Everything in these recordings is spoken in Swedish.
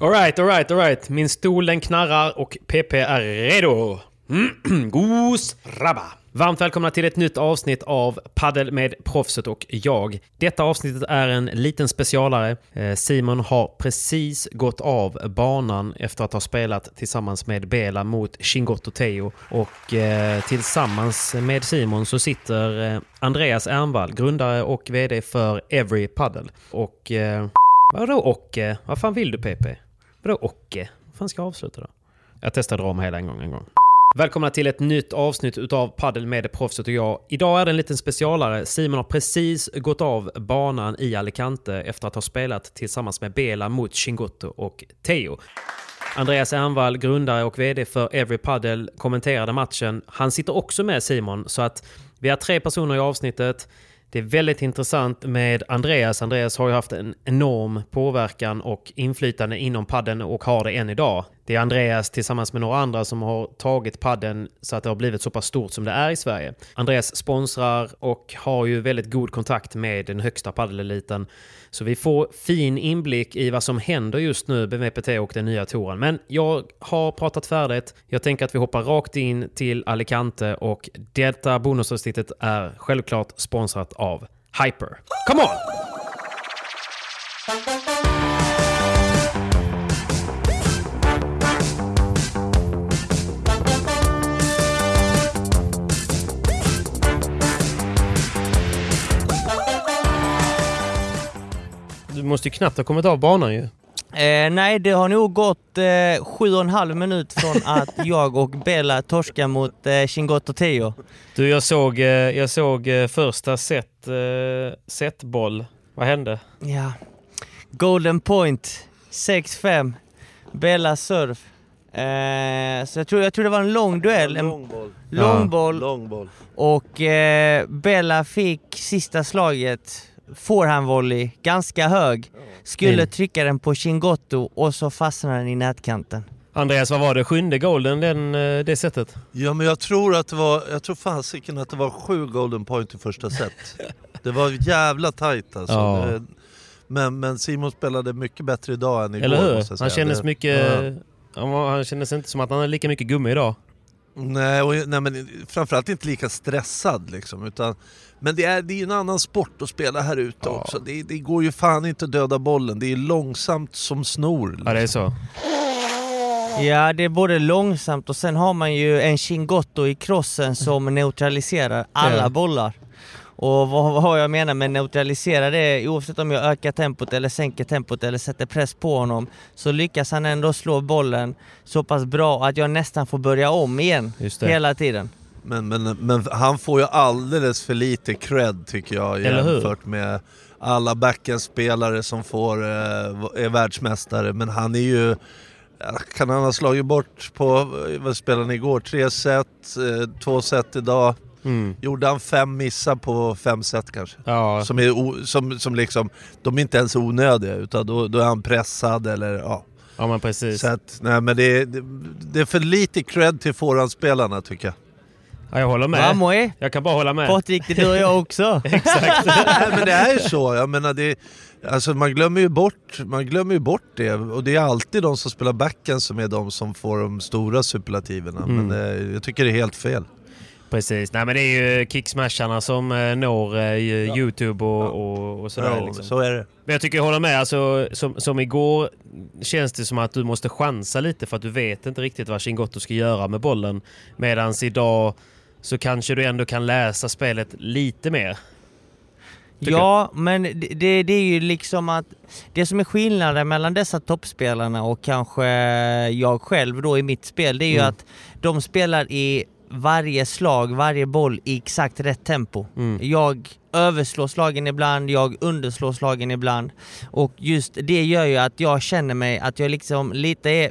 Alright, alright, alright. Min stol den knarrar och PP är redo. Mm, Gos rabba. Varmt välkomna till ett nytt avsnitt av Paddel med proffset och jag. Detta avsnittet är en liten specialare. Eh, Simon har precis gått av banan efter att ha spelat tillsammans med Bela mot Chingotto Teo. Och eh, tillsammans med Simon så sitter eh, Andreas Ernvall, grundare och VD för Every Paddle. Och... Eh, vadå och? Vad fan vill du PP? Vadå och? Vad fan ska jag avsluta då? Jag testar dra om hela en gång en gång. Välkomna till ett nytt avsnitt utav Paddel med proffset och jag. Idag är det en liten specialare. Simon har precis gått av banan i Alicante efter att ha spelat tillsammans med Bela mot Chingotto och Teo. Andreas Ernvall, grundare och VD för Every Paddle, kommenterade matchen. Han sitter också med Simon, så att vi är tre personer i avsnittet. Det är väldigt intressant med Andreas. Andreas har ju haft en enorm påverkan och inflytande inom padden och har det än idag. Det är Andreas tillsammans med några andra som har tagit padden så att det har blivit så pass stort som det är i Sverige. Andreas sponsrar och har ju väldigt god kontakt med den högsta paddeleliten. Så vi får fin inblick i vad som händer just nu med VPT och den nya touren. Men jag har pratat färdigt. Jag tänker att vi hoppar rakt in till Alicante och detta bonusavsnittet är självklart sponsrat av Hyper. Come on! Du måste ju knappt ha kommit av banan ju. Eh, nej, det har nog gått eh, sju och en halv minut från att jag och Bella torskade mot eh, Chingotto Teo. Du, jag såg, eh, jag såg eh, första set, eh, setboll. Vad hände? Ja. Golden point, 6-5. Bella surf. Eh, så jag tror, jag tror det var en lång duell. En Lång boll. lång boll. Lång boll. Och eh, Bella fick sista slaget, forehandvolley, ganska hög. Skulle Mm. trycka den på Chingotto och så fastnade den i nätkanten. Andreas, vad var det? Sjunde golden den, eh, det sättet? Ja men jag tror att det var, jag tror fasiken att det var sju golden point i första set. Det var jävla tight alltså. Ja. Det- Men, men Simon spelade mycket bättre idag än igår Eller hur? måste jag Han säga. kändes Det- mycket... Ja. Han, var, han kändes inte som att han hade lika mycket gummi idag. Nej, och, nej men framförallt inte lika stressad liksom. Utan, men det är, det är ju en annan sport att spela här ute Ja. också. Det, det går ju fan inte att döda bollen. Det är långsamt som snor. Liksom. Ja, det är så. Ja, det är både långsamt och sen har man ju en Chingotto i crossen som neutraliserar alla Ja. bollar. Och vad, vad jag menar med neutralisera det är oavsett om jag ökar tempot eller sänker tempot eller sätter press på honom så lyckas han ändå slå bollen så pass bra att jag nästan får börja om igen Just det. hela tiden. Men, men, men han får ju alldeles för lite cred tycker jag jämfört med alla backendspelare som får, eh, är världsmästare. Men han är ju... ja, Kan han ha slagit bort på, vad spelade han igår? Tre set, eh, två set idag. Mm. Gjorde han fem missar på fem set kanske? Ja, Som, är o, som, som liksom, de är inte ens onödiga utan då, då är han pressad eller ja. ja men precis. Så att, nej men det, är- det, det är för lite cred till forehandspelarna tycker jag. Ja, jag håller med. Vamos Jag kan bara hålla med. Patrik, det och jag också. Exakt. Nej men det är ju så, jag menar det, alltså man glömmer ju bort, man glömmer ju bort det och det är alltid de som spelar backen som är de som får de stora superlativerna. Mm. Men eh, jag tycker det är helt fel. Precis. Nej men det är ju kicksmasharna som eh, når eh, Youtube och, och, och sådär. Ja, liksom. Så är det. Men jag tycker jag håller med. Alltså, som, som igår känns det som att du måste chansa lite för att du vet inte riktigt vad Chingotto ska göra med bollen. Medan idag så kanske du ändå kan läsa spelet lite mer. Ja, men det, det, det är ju liksom att det som är skillnaden mellan dessa toppspelarna och kanske jag själv då i mitt spel, det är ju Mm. att de spelar i varje slag, varje boll i exakt rätt tempo. Mm. Jag överslår slagen ibland, jag underslår slagen ibland. Och just det gör ju att jag känner mig att jag liksom lite är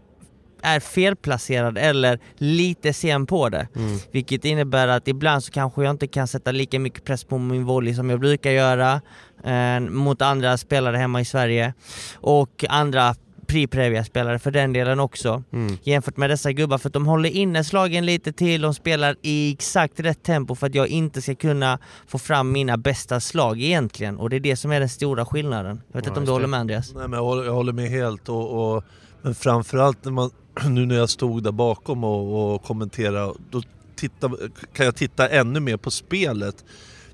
är felplacerad eller lite sen på det. Mm. Vilket innebär att ibland så kanske jag inte kan sätta lika mycket press på min volley som jag brukar göra eh, mot andra spelare hemma i Sverige. Och andra Pri Previa-spelare för den delen också. Mm. Jämfört med dessa gubbar för att de håller inne slagen lite till, de spelar i exakt rätt tempo för att jag inte ska kunna få fram mina bästa slag egentligen. Och det är det som är den stora skillnaden. Jag vet Ja, inte om du håller med Andreas? Nej, men jag, håller, jag håller med helt. Och, och, men framförallt när man, nu när jag stod där bakom och, och kommenterade, då titta, kan jag titta ännu mer på spelet.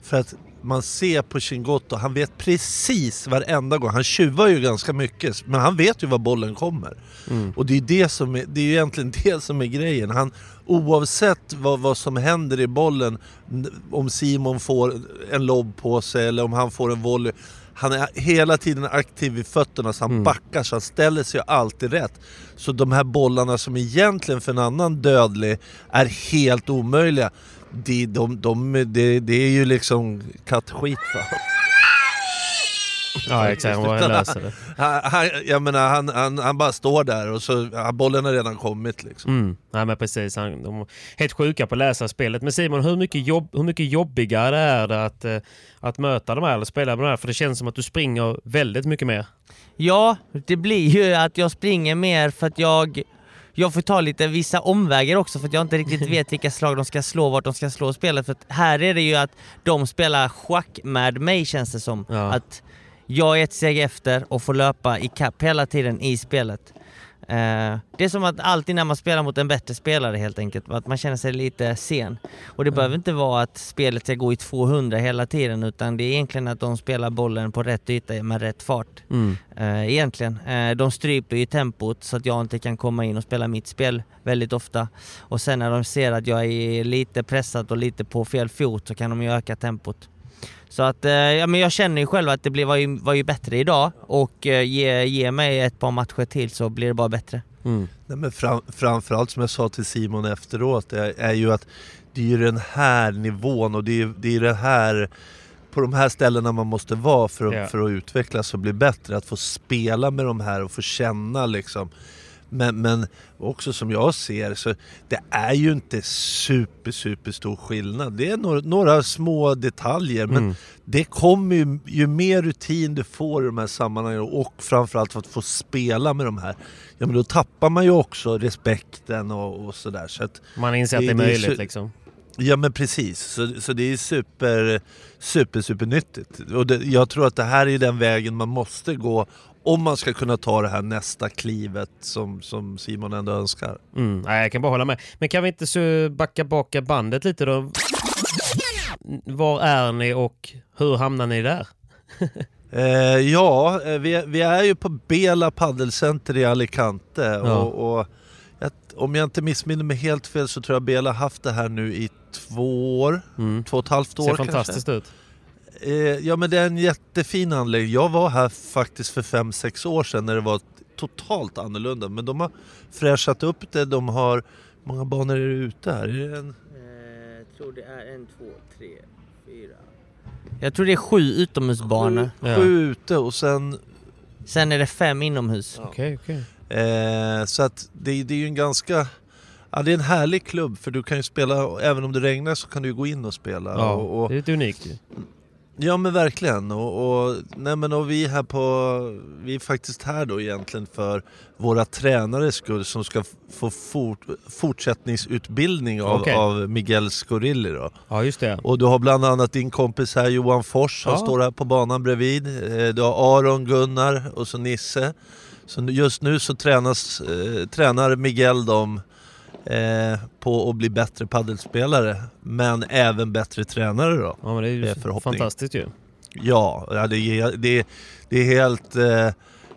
För att man ser på Chingotto, han vet precis varenda gång. Han tjuvar ju ganska mycket, men han vet ju var bollen kommer. Mm. Och det är, det, som är, det är ju egentligen det som är grejen. Han, oavsett vad, vad som händer i bollen, om Simon får en lobb på sig eller om han får en volley. Han är hela tiden aktiv i fötterna så han Mm. backar så han ställer sig alltid rätt. Så de här bollarna som egentligen för en annan dödlig är helt omöjliga. Det, de, de, det, det är ju liksom kattskit va? Ja exakt, han bara löser det. Han, han, jag menar, han, han, han bara står där och så, bollen har redan kommit liksom. Mm. Nej men precis, han, de är helt sjuka på att läsa spelet. Men Simon, hur mycket, jobb, hur mycket jobbigare är det att, eh, att möta de här eller spela med de här? För det känns som att du springer väldigt mycket mer. Ja, det blir ju att jag springer mer för att jag jag får ta lite vissa omvägar också för att jag inte riktigt vet vilka slag de ska slå, vart de ska slå spelet. För att här är det ju att de spelar schack med mig känns det som. Ja. Att jag är ett steg efter och får löpa i kapp hela tiden i spelet. Eh, det är som att alltid när man spelar mot en bättre spelare helt enkelt, att man känner sig lite sen. Och det behöver inte vara att spelet ska gå i 200 hela tiden utan det är egentligen att de spelar bollen på rätt yta med rätt fart. Mm. Eh, egentligen. Eh, de stryper ju tempot så att jag inte kan komma in och spela mitt spel väldigt ofta. Och sen när de ser att jag är lite pressad och lite på fel fot så kan de ju öka tempot. Så att, eh, ja, men jag känner ju själv att det blev, var, ju, var ju bättre idag och eh, ge, ge mig ett par matcher till så blir det bara bättre. Mm. Nej, men fram, framförallt som jag sa till Simon efteråt är, är ju att det är ju den här nivån och det är, det är det här på de här ställena man måste vara för att, Ja. för att utvecklas och bli bättre. Att få spela med de här och få känna liksom. Men, men också som jag ser så det är ju inte super super stor skillnad. Det är några, några små detaljer men Mm. det kommer ju, ju mer rutin du får i de här sammanhangen och framförallt för att få spela med de här, ja men då tappar man ju också respekten och, och sådär. Så att, Man inser att Det- är det är möjligt liksom. ja men precis, så, så det är super, super, super nyttigt. Och det, jag tror att det här är den vägen man måste gå om man ska kunna ta det här nästa klivet som, som Simon ändå önskar. Mm. Nej, jag kan bara hålla med. Men kan vi inte så backa baka bandet lite då? Var är ni och hur hamnar ni där? Eh, ja, eh, vi, vi är ju på Bela Paddelcenter i Alicante Ja. och, och jag, om jag inte missminner mig helt fel så tror jag Bela haft det här nu i två år, Mm. två och ett halvt år Ser kanske. fantastiskt ut. Eh, ja men det är en jättefin anläggning. Jag var här faktiskt för fem sex år sedan när det var totalt annorlunda. Men de har fräschat upp det, de har... Hur många banor är det ute här? Är det en, tror det är en, två, tre, fyra. Jag tror det är sju utomhusbanor. Ja. Sju ute och sen... Sen är det fem inomhus. Okej, okej. Eh, så att det, det är ju en ganska... Ja, det är en härlig klubb för du kan ju spela, även om det regnar så kan du gå in och spela. Ja, och, och, det är lite unikt ju. Ja men verkligen. Och, och, nej, men och vi här på, vi är faktiskt här då egentligen för våra tränares skull som ska få fort, fortsättningsutbildning av, Okej. av Miguel Scorilli då. Ja, just det. Och du har bland annat din kompis här Johan Fors, han Ja. står här på banan bredvid. Eh, Du har Aron, Gunnar och så Nisse. Så just nu så tränas, eh, tränar Miguel dem eh, på att bli bättre paddelspelare men även bättre tränare då. Ja, men det är ju förhoppning. fantastiskt ju. Ja, det, är, det, är- det är helt, eh,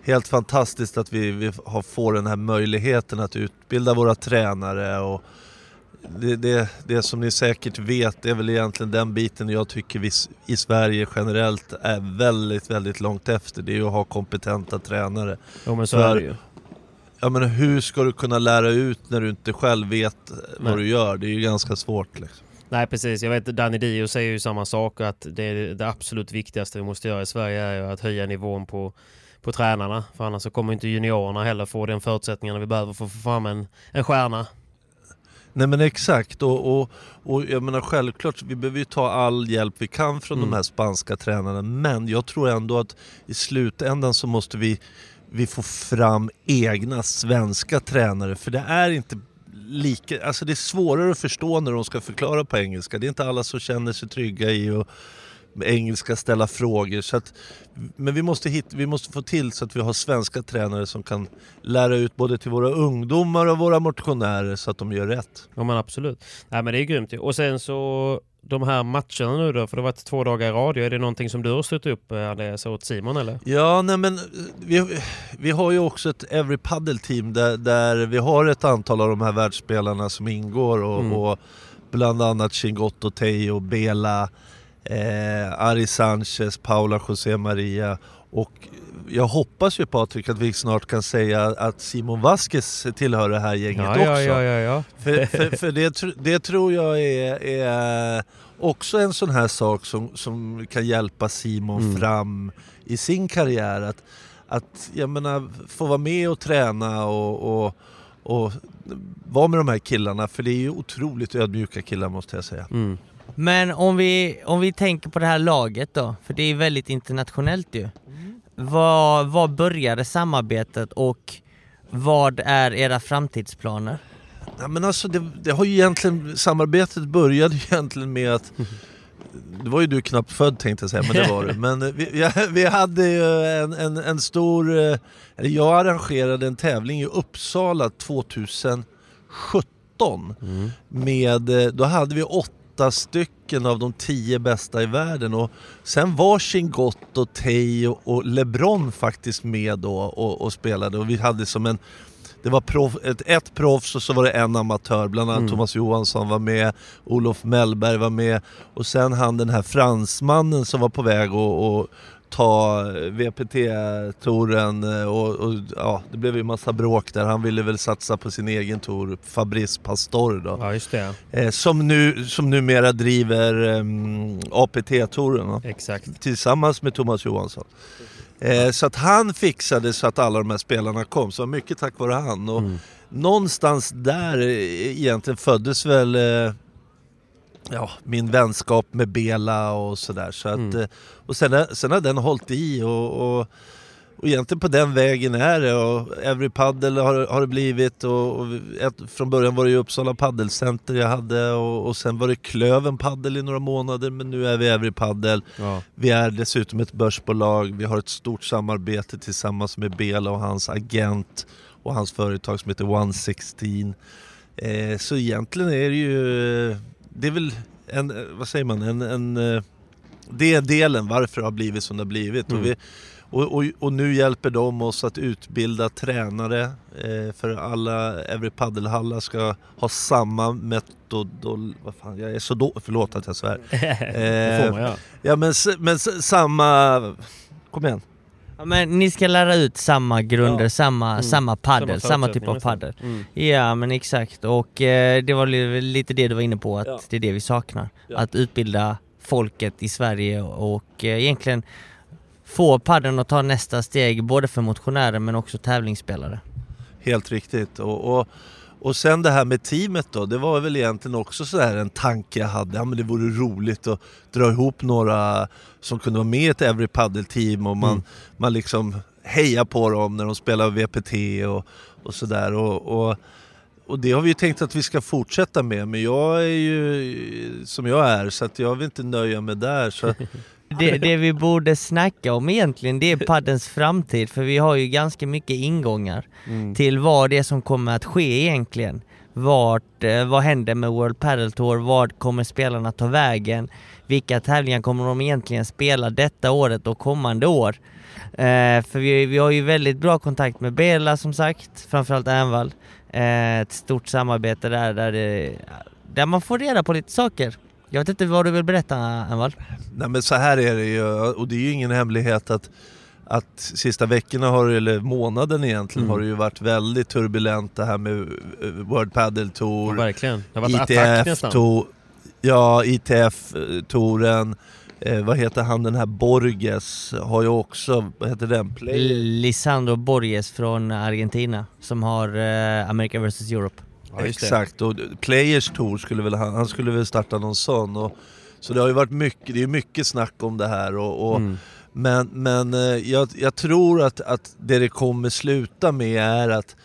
helt fantastiskt att vi, vi har, får den här möjligheten att utbilda våra tränare. Och det, det, det som ni säkert vet det är väl egentligen den biten jag tycker vi i Sverige generellt är väldigt, väldigt långt efter. Det är ju att ha kompetenta tränare. Jo, men så För- är det ju. Jag menar, hur ska du kunna lära ut när du inte själv vet Nej. vad du gör? Det är ju ganska svårt. Liksom. Nej precis, jag vet Danny Dio säger ju samma sak att det, är det absolut viktigaste vi måste göra i Sverige är att höja nivån på, på tränarna. För annars så kommer inte juniorerna heller få den förutsättningarna vi behöver för att få fram en, en stjärna. Nej men exakt och, och, och jag menar självklart, vi behöver ju ta all hjälp vi kan från Mm. de här spanska tränarna men jag tror ändå att i slutändan så måste vi, vi får fram egna svenska tränare för det är inte lika, alltså det är svårare att förstå när de ska förklara på engelska. Det är inte alla som känner sig trygga i att med engelska ställa frågor. Så att, men vi måste, hit, vi måste få till så att vi har svenska tränare som kan lära ut både till våra ungdomar och våra motionärer så att de gör rätt. Ja men absolut. Nej men det är grymt ju. Och sen så de här matcherna nu då, för det har varit två dagar i radio. Är det någonting som du har stött upp eh, Andreas åt Simon eller? Ja, nej men eh, vi, vi har ju också ett Every Paddle team där, där vi har ett antal av de här världsspelarna som ingår och, Mm. och bland annat Chingotto Teo, Bela, eh, Ari Sanchez, Paula José Maria och jag hoppas ju Patrik att vi snart kan säga att Simon Vasquez tillhör det här gänget Ja, också. ja, ja, ja, ja. För, för, för det, det tror jag är, är också en sån här sak som, som kan hjälpa Simon Mm. fram i sin karriär. Att, att jag menar, få vara med och träna och, och, och vara med de här killarna. För det är ju otroligt ödmjuka killar måste jag säga. Mm. Men om vi, om vi tänker på det här laget då, för det är väldigt internationellt ju. Vad, vad började samarbetet och vad är era framtidsplaner? Ja, men alltså det, det har ju egentligen, samarbetet började ju egentligen med att det var ju du knappt född tänkte jag säga, men det var du. Men eh, vi, vi, hade ju en, en, en stor, eh, eller jag arrangerade en tävling i Uppsala 2017. Med, eh, då hade vi åtta stycken av de tio bästa i världen. Och sen var Chingotto, Teo och LeBron faktiskt med då och, och spelade. Och vi hade som en det var proff, ett, ett proffs och så var det en amatör, bland annat Mm. Thomas Johansson var med, Olof Mellberg var med. Och sen han den här fransmannen som var på väg att ta VPT-touren och, och ja, det blev ju massa bråk där. Han ville väl satsa på sin egen tour, Fabrice Pastor då. ja, just det. Eh, som, nu, som numera driver um, APT-touren. Exakt. tillsammans med Thomas Johansson. Eh, så att han fixade så att alla de här spelarna kom, så mycket tack vare han. Och Mm. Någonstans där eh, egentligen föddes väl eh, ja, min vänskap med Bela och sådär. Så att, Mm. eh, och sen, sen har den hållit i och, och, och egentligen på den vägen är det. Och Every Paddle har, har det blivit och, och ett, från början var det ju Uppsala Paddelcenter jag hade och, och sen var det Klöven Paddel i några månader men nu är vi Every Paddle. Ja. Vi är dessutom ett börsbolag, vi har ett stort samarbete tillsammans med Bela och hans agent och hans företag som heter 116. Eh, så egentligen är det ju, det är väl en, eh, vad säger man, en, en eh, det är delen varför det har blivit som det har blivit. Mm. Och, vi, och, och, och nu hjälper de oss att utbilda tränare eh, för alla Every Paddelhallar ska ha samma metod... Vad fan, jag är så då, förlåt att jag svär. det får man göra. Ja men, men samma... Kom igen. Ja, men ni ska lära ut samma grunder, Ja. samma, Mm. samma paddel, Samma samma, typ av paddel. Mm. Ja men exakt, och eh, det var li- lite det du var inne på, att Ja. det är det vi saknar. Ja. Att utbilda folket i Sverige och eh, egentligen få paddeln att ta nästa steg både för motionärer men också tävlingsspelare. Helt riktigt. Och, och, och sen det här med teamet då, det var väl egentligen också så här en tanke jag hade. Ja men det vore roligt att dra ihop några som kunde vara med i ett Every Paddle-team och man, Mm. man liksom hejar på dem när de spelar VPT och, och sådär. Och, och, och det har vi ju tänkt att vi ska fortsätta med, men jag är ju som jag är så att jag vill inte nöja mig där. Så, Det, det vi borde snacka om egentligen det är paddens framtid för vi har ju ganska mycket ingångar Mm. till vad det är som kommer att ske egentligen. Vart, eh, vad händer med World Padel Tour? Vad kommer spelarna ta vägen? Vilka tävlingar kommer de egentligen spela detta året och kommande år? Eh, för vi, vi har ju väldigt bra kontakt med Bela som sagt, framförallt Ernvall. Eh, ett stort samarbete där, där, det, där man får reda på lite saker. Jag vet inte vad du vill berätta Ernvall? Nej men så här är det ju, och det är ju ingen hemlighet att, att sista veckorna, har, eller månaden egentligen, Mm. har det ju varit väldigt turbulent det här med eh, World Padel Ja, Tour, verkligen. Det har varit ITF, to, ja, ITF-touren, eh, vad heter han den här Borges, har ju också, vad heter den? Play? Lisandro Borges från Argentina som har eh, America vs Europe. Ja. Exakt, och Players Tour skulle väl han, han skulle väl starta någon sån. Och, så det har ju varit mycket, det är mycket snack om det här och, och Mm. Men, men eh, jag, jag tror att, att det det kommer sluta med är att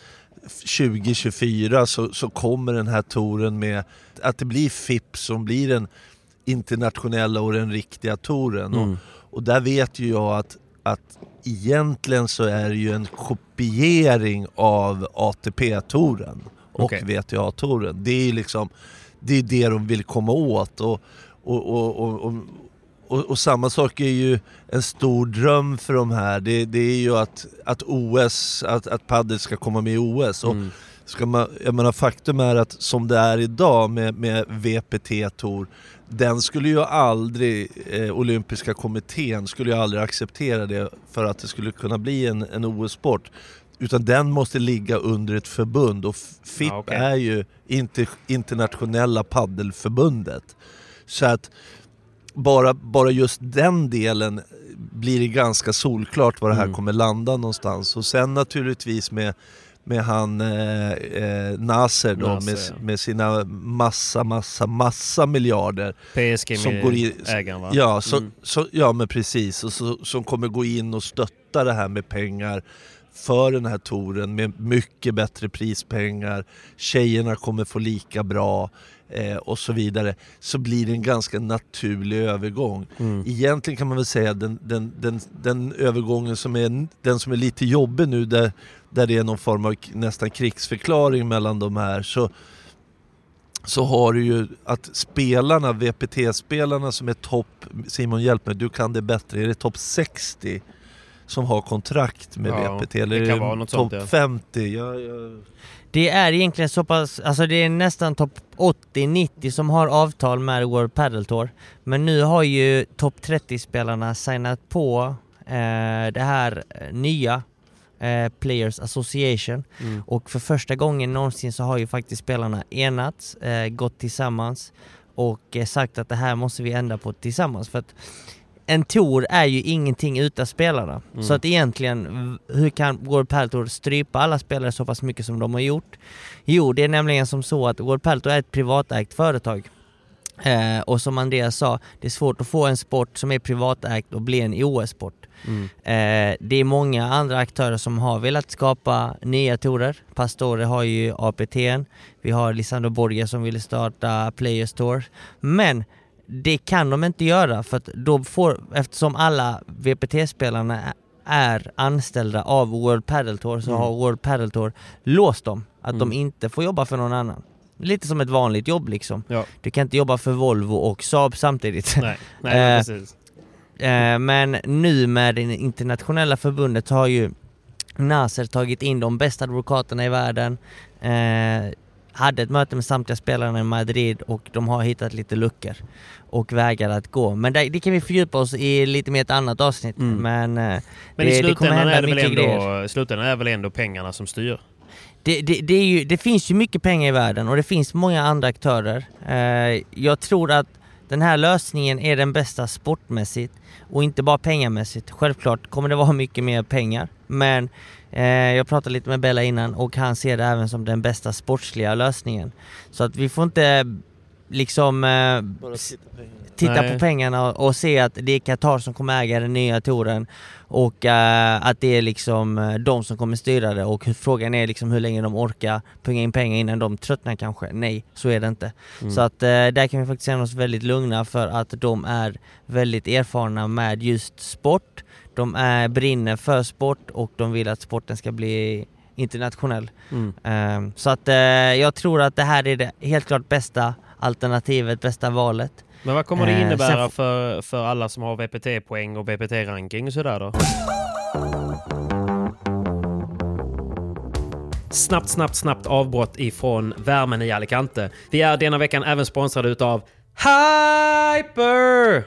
2024 så, så kommer den här touren med att det blir FIP som blir den internationella och den riktiga touren. Mm. Och, och där vet ju jag att, att egentligen så är det ju en kopiering av ATP-touren och Okej. VTA-touren. Det är liksom det, är det de vill komma åt. Och, och, och, och, och, och, och samma sak är ju en stor dröm för de här. Det, det är ju att, att OS, att, att padel ska komma med i OS. Och Mm. ska man, jag menar, faktum är att som det är idag med, med VPT Tour, den skulle ju aldrig, eh, olympiska kommittén skulle ju aldrig acceptera det för att det skulle kunna bli en, en OS-sport. Utan den måste ligga under ett förbund och FIP Ja, okej. är ju inter, internationella paddelförbundet. Så att bara, bara just den delen blir det ganska solklart var det här Mm. kommer landa någonstans. Och sen naturligtvis med, med han eh, eh, Nasser då Nasser, med, med sina massa, massa, massa miljarder. PSG Som med går in- ägaren va? Ja, så, Mm. så, ja men precis. Och så, som kommer gå in och stötta det här med pengar för den här touren med mycket bättre prispengar. Tjejerna kommer få lika bra eh, och så vidare. Så blir det en ganska naturlig övergång. Mm. Egentligen kan man väl säga den, den, den, den övergången som är, den som är lite jobbig nu där, där det är någon form av nästan krigsförklaring mellan de här så, så har du ju att spelarna, VPT-spelarna som är topp, Simon hjälp mig, du kan det bättre, är det topp 60 som har kontrakt med Ja, VPT? det Eller kan är vara något sånt, topp ja. 50? Ja, ja. Det är egentligen så pass, alltså det är nästan topp 80-90 som har avtal med World Padel Tour. Men nu har ju topp 30-spelarna signat på eh, det här eh, nya eh, Players Association. Mm. Och för första gången någonsin så har ju faktiskt spelarna enats, eh, gått tillsammans och eh, sagt att det här måste vi ändra på tillsammans. För att en tour är ju ingenting utan spelarna. Mm. Så att egentligen, hur kan World Padel Tour strypa alla spelare så pass mycket som de har gjort? Jo, det är nämligen som så att World Padel Tour är ett privatägt företag. Eh, och som Andreas sa, det är svårt att få en sport som är privatägt och bli en OS-sport. Mm. Eh, det är många andra aktörer som har velat skapa nya torer. Pastore har ju APT, vi har Lisandro Borgia som ville starta Players Tour. Men det kan de inte göra för att då får, eftersom alla VPT-spelarna är anställda av World Padel Tour så Mm. har World Padel Tour låst dem. Att de Mm. inte får jobba för någon annan. Lite som ett vanligt jobb liksom. Ja. Du kan inte jobba för Volvo och Saab samtidigt. Nej, nej men Eh, precis. Eh, Men nu med det internationella förbundet har ju Nasser tagit in de bästa advokaterna i världen. Eh, hade ett möte med samtliga spelarna i Madrid och de har hittat lite luckor och vägar att gå. Men det, det kan vi fördjupa oss i lite mer ett annat avsnitt. Mm. Men, eh, Men det, i det kommer slutändan hända är det väl mycket grejer. ändå, i slutändan är det väl ändå pengarna som styr? Det, det, det, ju, det finns ju mycket pengar i världen och det finns många andra aktörer. Eh, jag tror att den här lösningen är den bästa sportmässigt och inte bara pengamässigt. Självklart kommer det vara mycket mer pengar, men jag pratade lite med Bella innan och han ser det även som den bästa sportsliga lösningen. Så att vi får inte liksom eh, Bara titta pengar. Titta Nej. på pengarna och se att det är Qatar som kommer äga den nya touren och eh, att det är liksom eh, de som kommer styra det och frågan är liksom hur länge de orkar punga in pengar innan de tröttnar kanske. Nej, så är det inte. Mm. Så att eh, där kan vi faktiskt känna oss väldigt lugna för att de är väldigt erfarna med just sport. De är, brinner för sport och de vill att sporten ska bli internationell. Mm. Eh, Så att eh, jag tror att det här är det helt klart bästa alternativet, bästa valet. Men vad kommer det Eh, innebära sen för, för alla som har VPT-poäng och VPT-ranking och sådär då? Snabbt, snabbt, snabbt avbrott ifrån värmen i Alicante. Vi är denna veckan även sponsrade utav Hyper!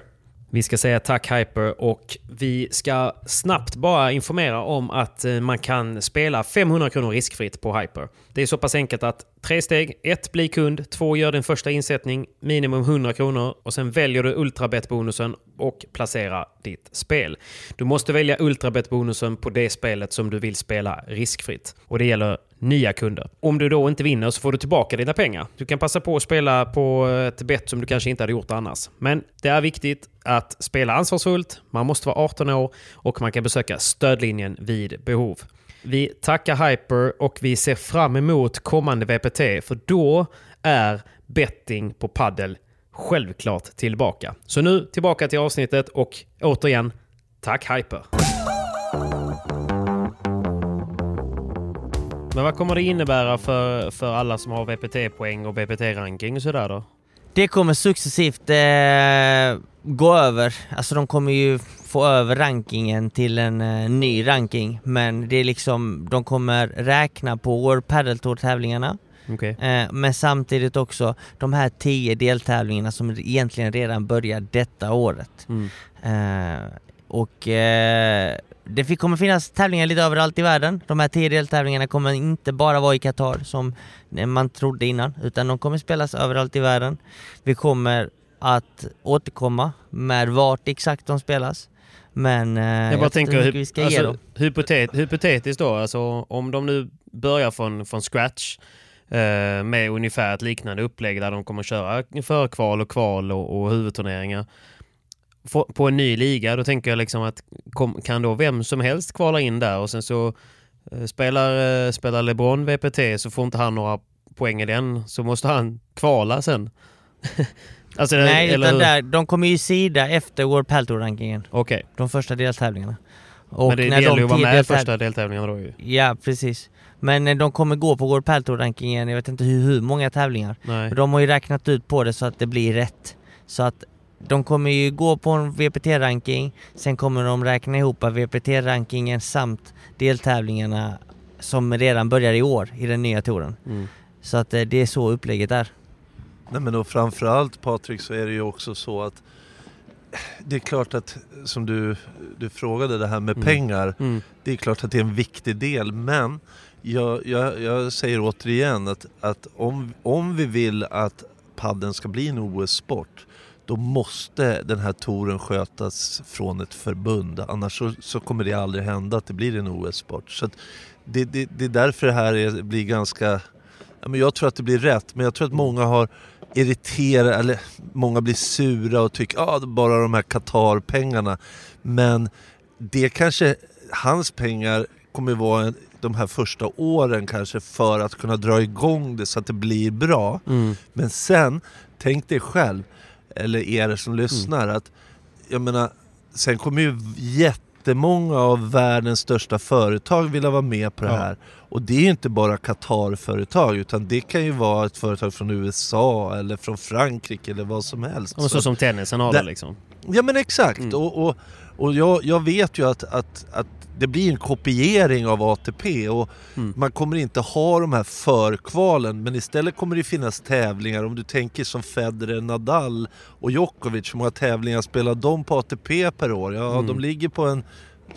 Vi ska säga tack Hyper och vi ska snabbt bara informera om att eh, man kan spela 500 kronor riskfritt på Hyper. Det är så pass enkelt att tre steg. ett Bli kund. två Gör din första insättning. Minimum 100 kronor. Och sen väljer du Ultrabet-bonusen och placera ditt spel. Du måste välja Ultrabet-bonusen på det spelet som du vill spela riskfritt. Och det gäller nya kunder. Om du då inte vinner så får du tillbaka dina pengar. Du kan passa på att spela på ett bett som du kanske inte hade gjort annars. Men det är viktigt att spela ansvarsfullt, man måste vara 18 år och man kan besöka stödlinjen vid behov. Vi tackar Hyper och vi ser fram emot kommande VPT för då är betting på paddel självklart tillbaka. Så nu tillbaka till avsnittet och återigen, tack Hyper! Men vad kommer det innebära för, för alla som har VPT-poäng och VPT-ranking och sådär då? Det kommer successivt eh, gå över, alltså de kommer ju få över rankingen till en eh, ny ranking men det är liksom, de kommer räkna på World Padel Tour tävlingarna Okej. eh, men samtidigt också de här tio deltävlingarna som egentligen redan börjar detta året. Mm. Eh, och eh, det kommer finnas tävlingar lite överallt i världen. De här tio deltävlingarna kommer inte bara vara i Qatar som man trodde innan, utan de kommer spelas överallt i världen. Vi kommer att återkomma med vart exakt de spelas. Men eh, Jag bara tänker, hur vi ska ge alltså, dem. hypotet, hypotetiskt då, alltså om de nu börjar från, från scratch eh, med ungefär ett liknande upplägg där de kommer köra förkval och kval och, och huvudturneringar på en ny liga, då tänker jag liksom att kom, kan då vem som helst kvala in där och sen så eh, spelar, eh, spelar LeBron VPT så får inte han några poäng i den så måste han kvala sen. alltså, det- Nej, eller utan där, de kommer ju sida efter World Padel Tour-rankingen, Okej, de första deltävlingarna. Och men det, det när gäller ju att vara med i första deltävlingarna då ju. Ja, precis. Men eh, de kommer gå på World Padel Tour-rankingen, jag vet inte hur, hur många tävlingar. Nej. Men de har ju räknat ut på det så att det blir rätt. Så att de kommer ju gå på en VPT-ranking, sen kommer de räkna ihop VPT-rankingen samt deltävlingarna som redan börjar i år i den nya touren. Mm. Så att eh, det är så upplägget är. Nej men och framförallt Patrik så är det ju också så att det är klart att som du, du frågade det här med Mm. pengar. Mm. Det är klart att det är en viktig del men jag, jag, jag säger återigen att, att om, om vi vill att padden ska bli en OS-sport då måste den här touren skötas från ett förbund. Annars så, så kommer det aldrig hända att det blir en OS-sport. Så att det, det, det är därför det här är, blir ganska... Ja, men jag tror att det blir rätt, men jag tror att många har irriterat, eller många blir sura och tycker att ah, bara de här Qatar-pengarna. Men det kanske, hans pengar kommer vara en, de här första åren kanske för att kunna dra igång det så att det blir bra. Mm. Men sen, tänk dig själv, eller er som lyssnar, att jag menar, sen kommer ju jättemånga av världens största företag vilja vara med på det Ja. här. Och det är ju inte bara Qatar-företag, utan det kan ju vara ett företag från USA eller från Frankrike eller vad som helst. Och så Så- som tennisen har Det- liksom. Ja men exakt, Mm. och, och, och jag, jag vet ju att, att, att det blir en kopiering av ATP och Mm. man kommer inte ha de här förkvalen men istället kommer det finnas tävlingar. Om du tänker som Federer, Nadal och Djokovic, hur många tävlingar spelar de på ATP per år? Ja, Mm. de ligger på en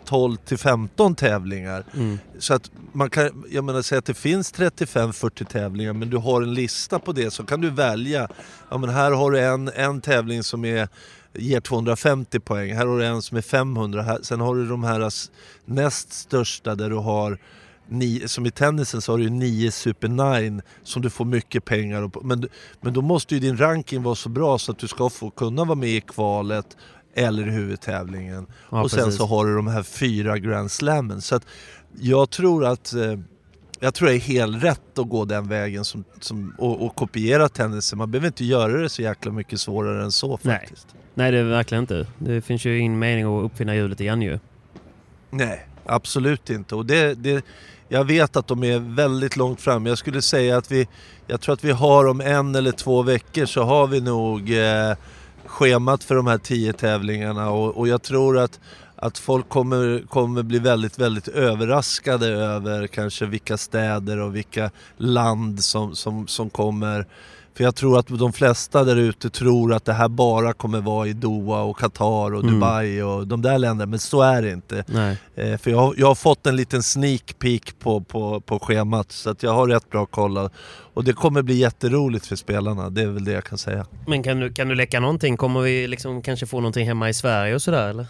12 till 15 tävlingar. Mm. Så att man kan, jag menar säga att det finns 35-40 tävlingar men du har en lista på det så kan du välja. Ja men här har du en, en tävling som är, ger 250 poäng, här har du en som är 500, här, sen har du de här näst största där du har Nio, som i tennisen så har du 9 Super 9 som du får mycket pengar på- men, men då måste ju din ranking vara så bra så att du ska få kunna vara med i kvalet eller i huvudtävlingen. Ja, och sen precis. så har du de här fyra Grand Slammen. Så att jag tror att eh, jag tror det är helt rätt att gå den vägen som, som, och, och kopiera tennisen. Man behöver inte göra det så jäkla mycket svårare än så Nej. faktiskt. Nej, det är verkligen inte. Det finns ju ingen mening att uppfinna hjulet igen ju. Nej, absolut inte. Och det, det, jag vet att de är väldigt långt fram. Jag skulle säga att vi, jag tror att vi har om en eller två veckor så har vi nog eh, schemat för de här tio tävlingarna och, och jag tror att, att folk kommer, kommer bli väldigt, väldigt överraskade över kanske vilka städer och vilka land som, som, som kommer. För jag tror att de flesta där ute tror att det här bara kommer vara i Doha och Qatar och Mm. Dubai och de där länderna, men så är det inte. Nej. Eh, för jag, har- jag har fått en liten sneak peek på, på, på schemat så att jag har rätt bra koll. Och det kommer bli jätteroligt för spelarna, det är väl det jag kan säga. Men kan du, kan du läcka någonting? Kommer vi liksom kanske få någonting hemma i Sverige och sådär eller?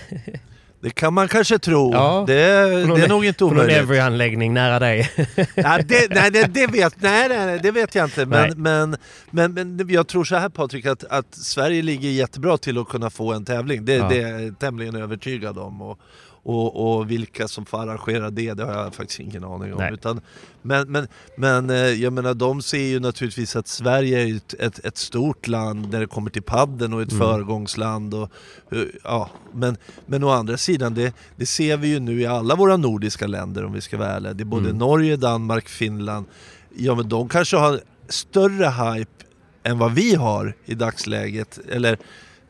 Det kan man kanske tro, Ja. det, någon- det är nog inte På någon omöjligt. Every-anläggning nära dig? Ja, det, nej, det, det, vet, nej, nej, det vet jag inte. Men, men, men, men jag tror så här Patrik, att, att Sverige ligger jättebra till att kunna få en tävling. Det, Ja. det är jag tämligen övertygad om. Och, och, och vilka som får arrangera det, det har jag faktiskt ingen aning om. Nej. Utan, men, men, men eh, jag menar, de ser ju naturligtvis att Sverige är ett, ett, ett stort land när det kommer till padden och ett Mm. föregångsland. Och, eh, ja, men, men å andra sidan, det, det ser vi ju nu i alla våra nordiska länder om vi ska vara ärliga. Det är både Mm. Norge, Danmark, Finland. Ja men de kanske har större hype än vad vi har i dagsläget. Eller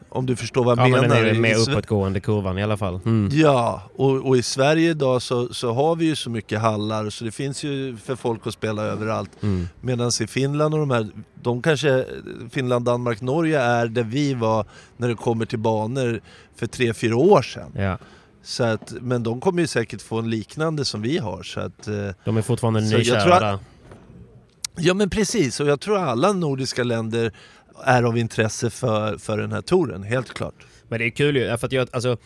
om du förstår vad jag ja, men menar. den är Sve- uppåtgående kurvan i alla fall. Mm. Ja, och, och i Sverige idag så, så har vi ju så mycket hallar så det finns ju för folk att spela överallt. Mm. Medan i Finland och de här, de kanske, Finland, Danmark, Norge är där vi var när det kommer till banor för tre fyra år sedan. Ja. Så att, men de kommer ju säkert få en liknande som vi har. Så att, eh, De är fortfarande nykära. Ja men precis, och jag tror alla nordiska länder är av intresse för, för den här touren, helt klart. Men det är kul ju, för att jag, alltså,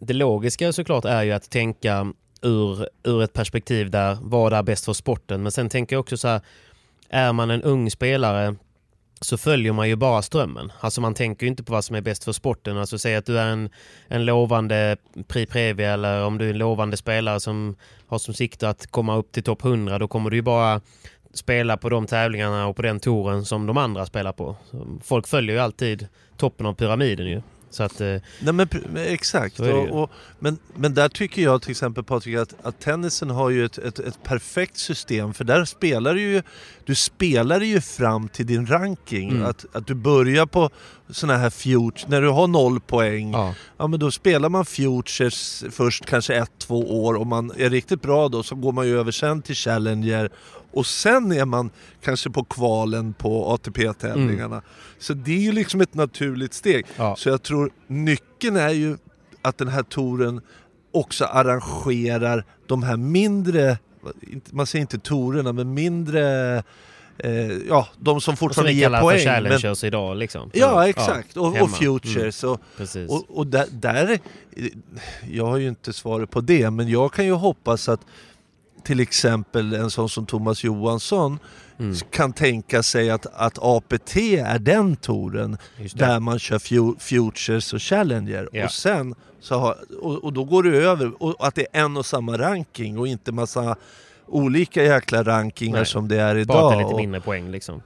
det logiska såklart är ju att tänka ur, ur ett perspektiv där vad är bäst för sporten. Men sen tänker jag också så här, är man en ung spelare så följer man ju bara strömmen. Alltså man tänker ju inte på vad som är bäst för sporten. Alltså säg att du är en, en lovande Pri Previa eller om du är en lovande spelare som har som sikte att komma upp till topp 100 då kommer du ju bara spela på de tävlingarna och på den touren som de andra spelar på. Folk följer ju alltid toppen av pyramiden ju. Så att, eh, Nej men exakt. Och, och, men, men där tycker jag till exempel Patrik att, att tennisen har ju ett, ett, ett perfekt system för där spelar du ju, du spelar ju fram till din ranking. Mm. Att, att du börjar på såna här futures, när du har noll poäng, ja. ja. men då spelar man futures först kanske ett, två år. Om man är riktigt bra då så går man ju över sen till Challenger och sen är man kanske på kvalen på ATP-tävlingarna. Så det är ju liksom ett naturligt steg. Ja. Så jag tror nyckeln är ju att den här touren också arrangerar de här mindre, man säger inte tourerna, men mindre, ja de som Och som fortfarande ger poäng. för men- challengers idag liksom. Ja exakt, och, hemma. och futures. Och, Precis. och, och där, där, jag har ju inte svaret på det, men jag kan ju hoppas att till exempel en sån som Thomas Johansson Mm. kan tänka sig att, att APT är den touren det. där man kör fu- Futures och Challenger Ja. och sen så har, och, och då går du över och att det är en och samma ranking och inte massa olika jäkla rankingar Nej. som det är idag. Bara lite mindre poäng liksom.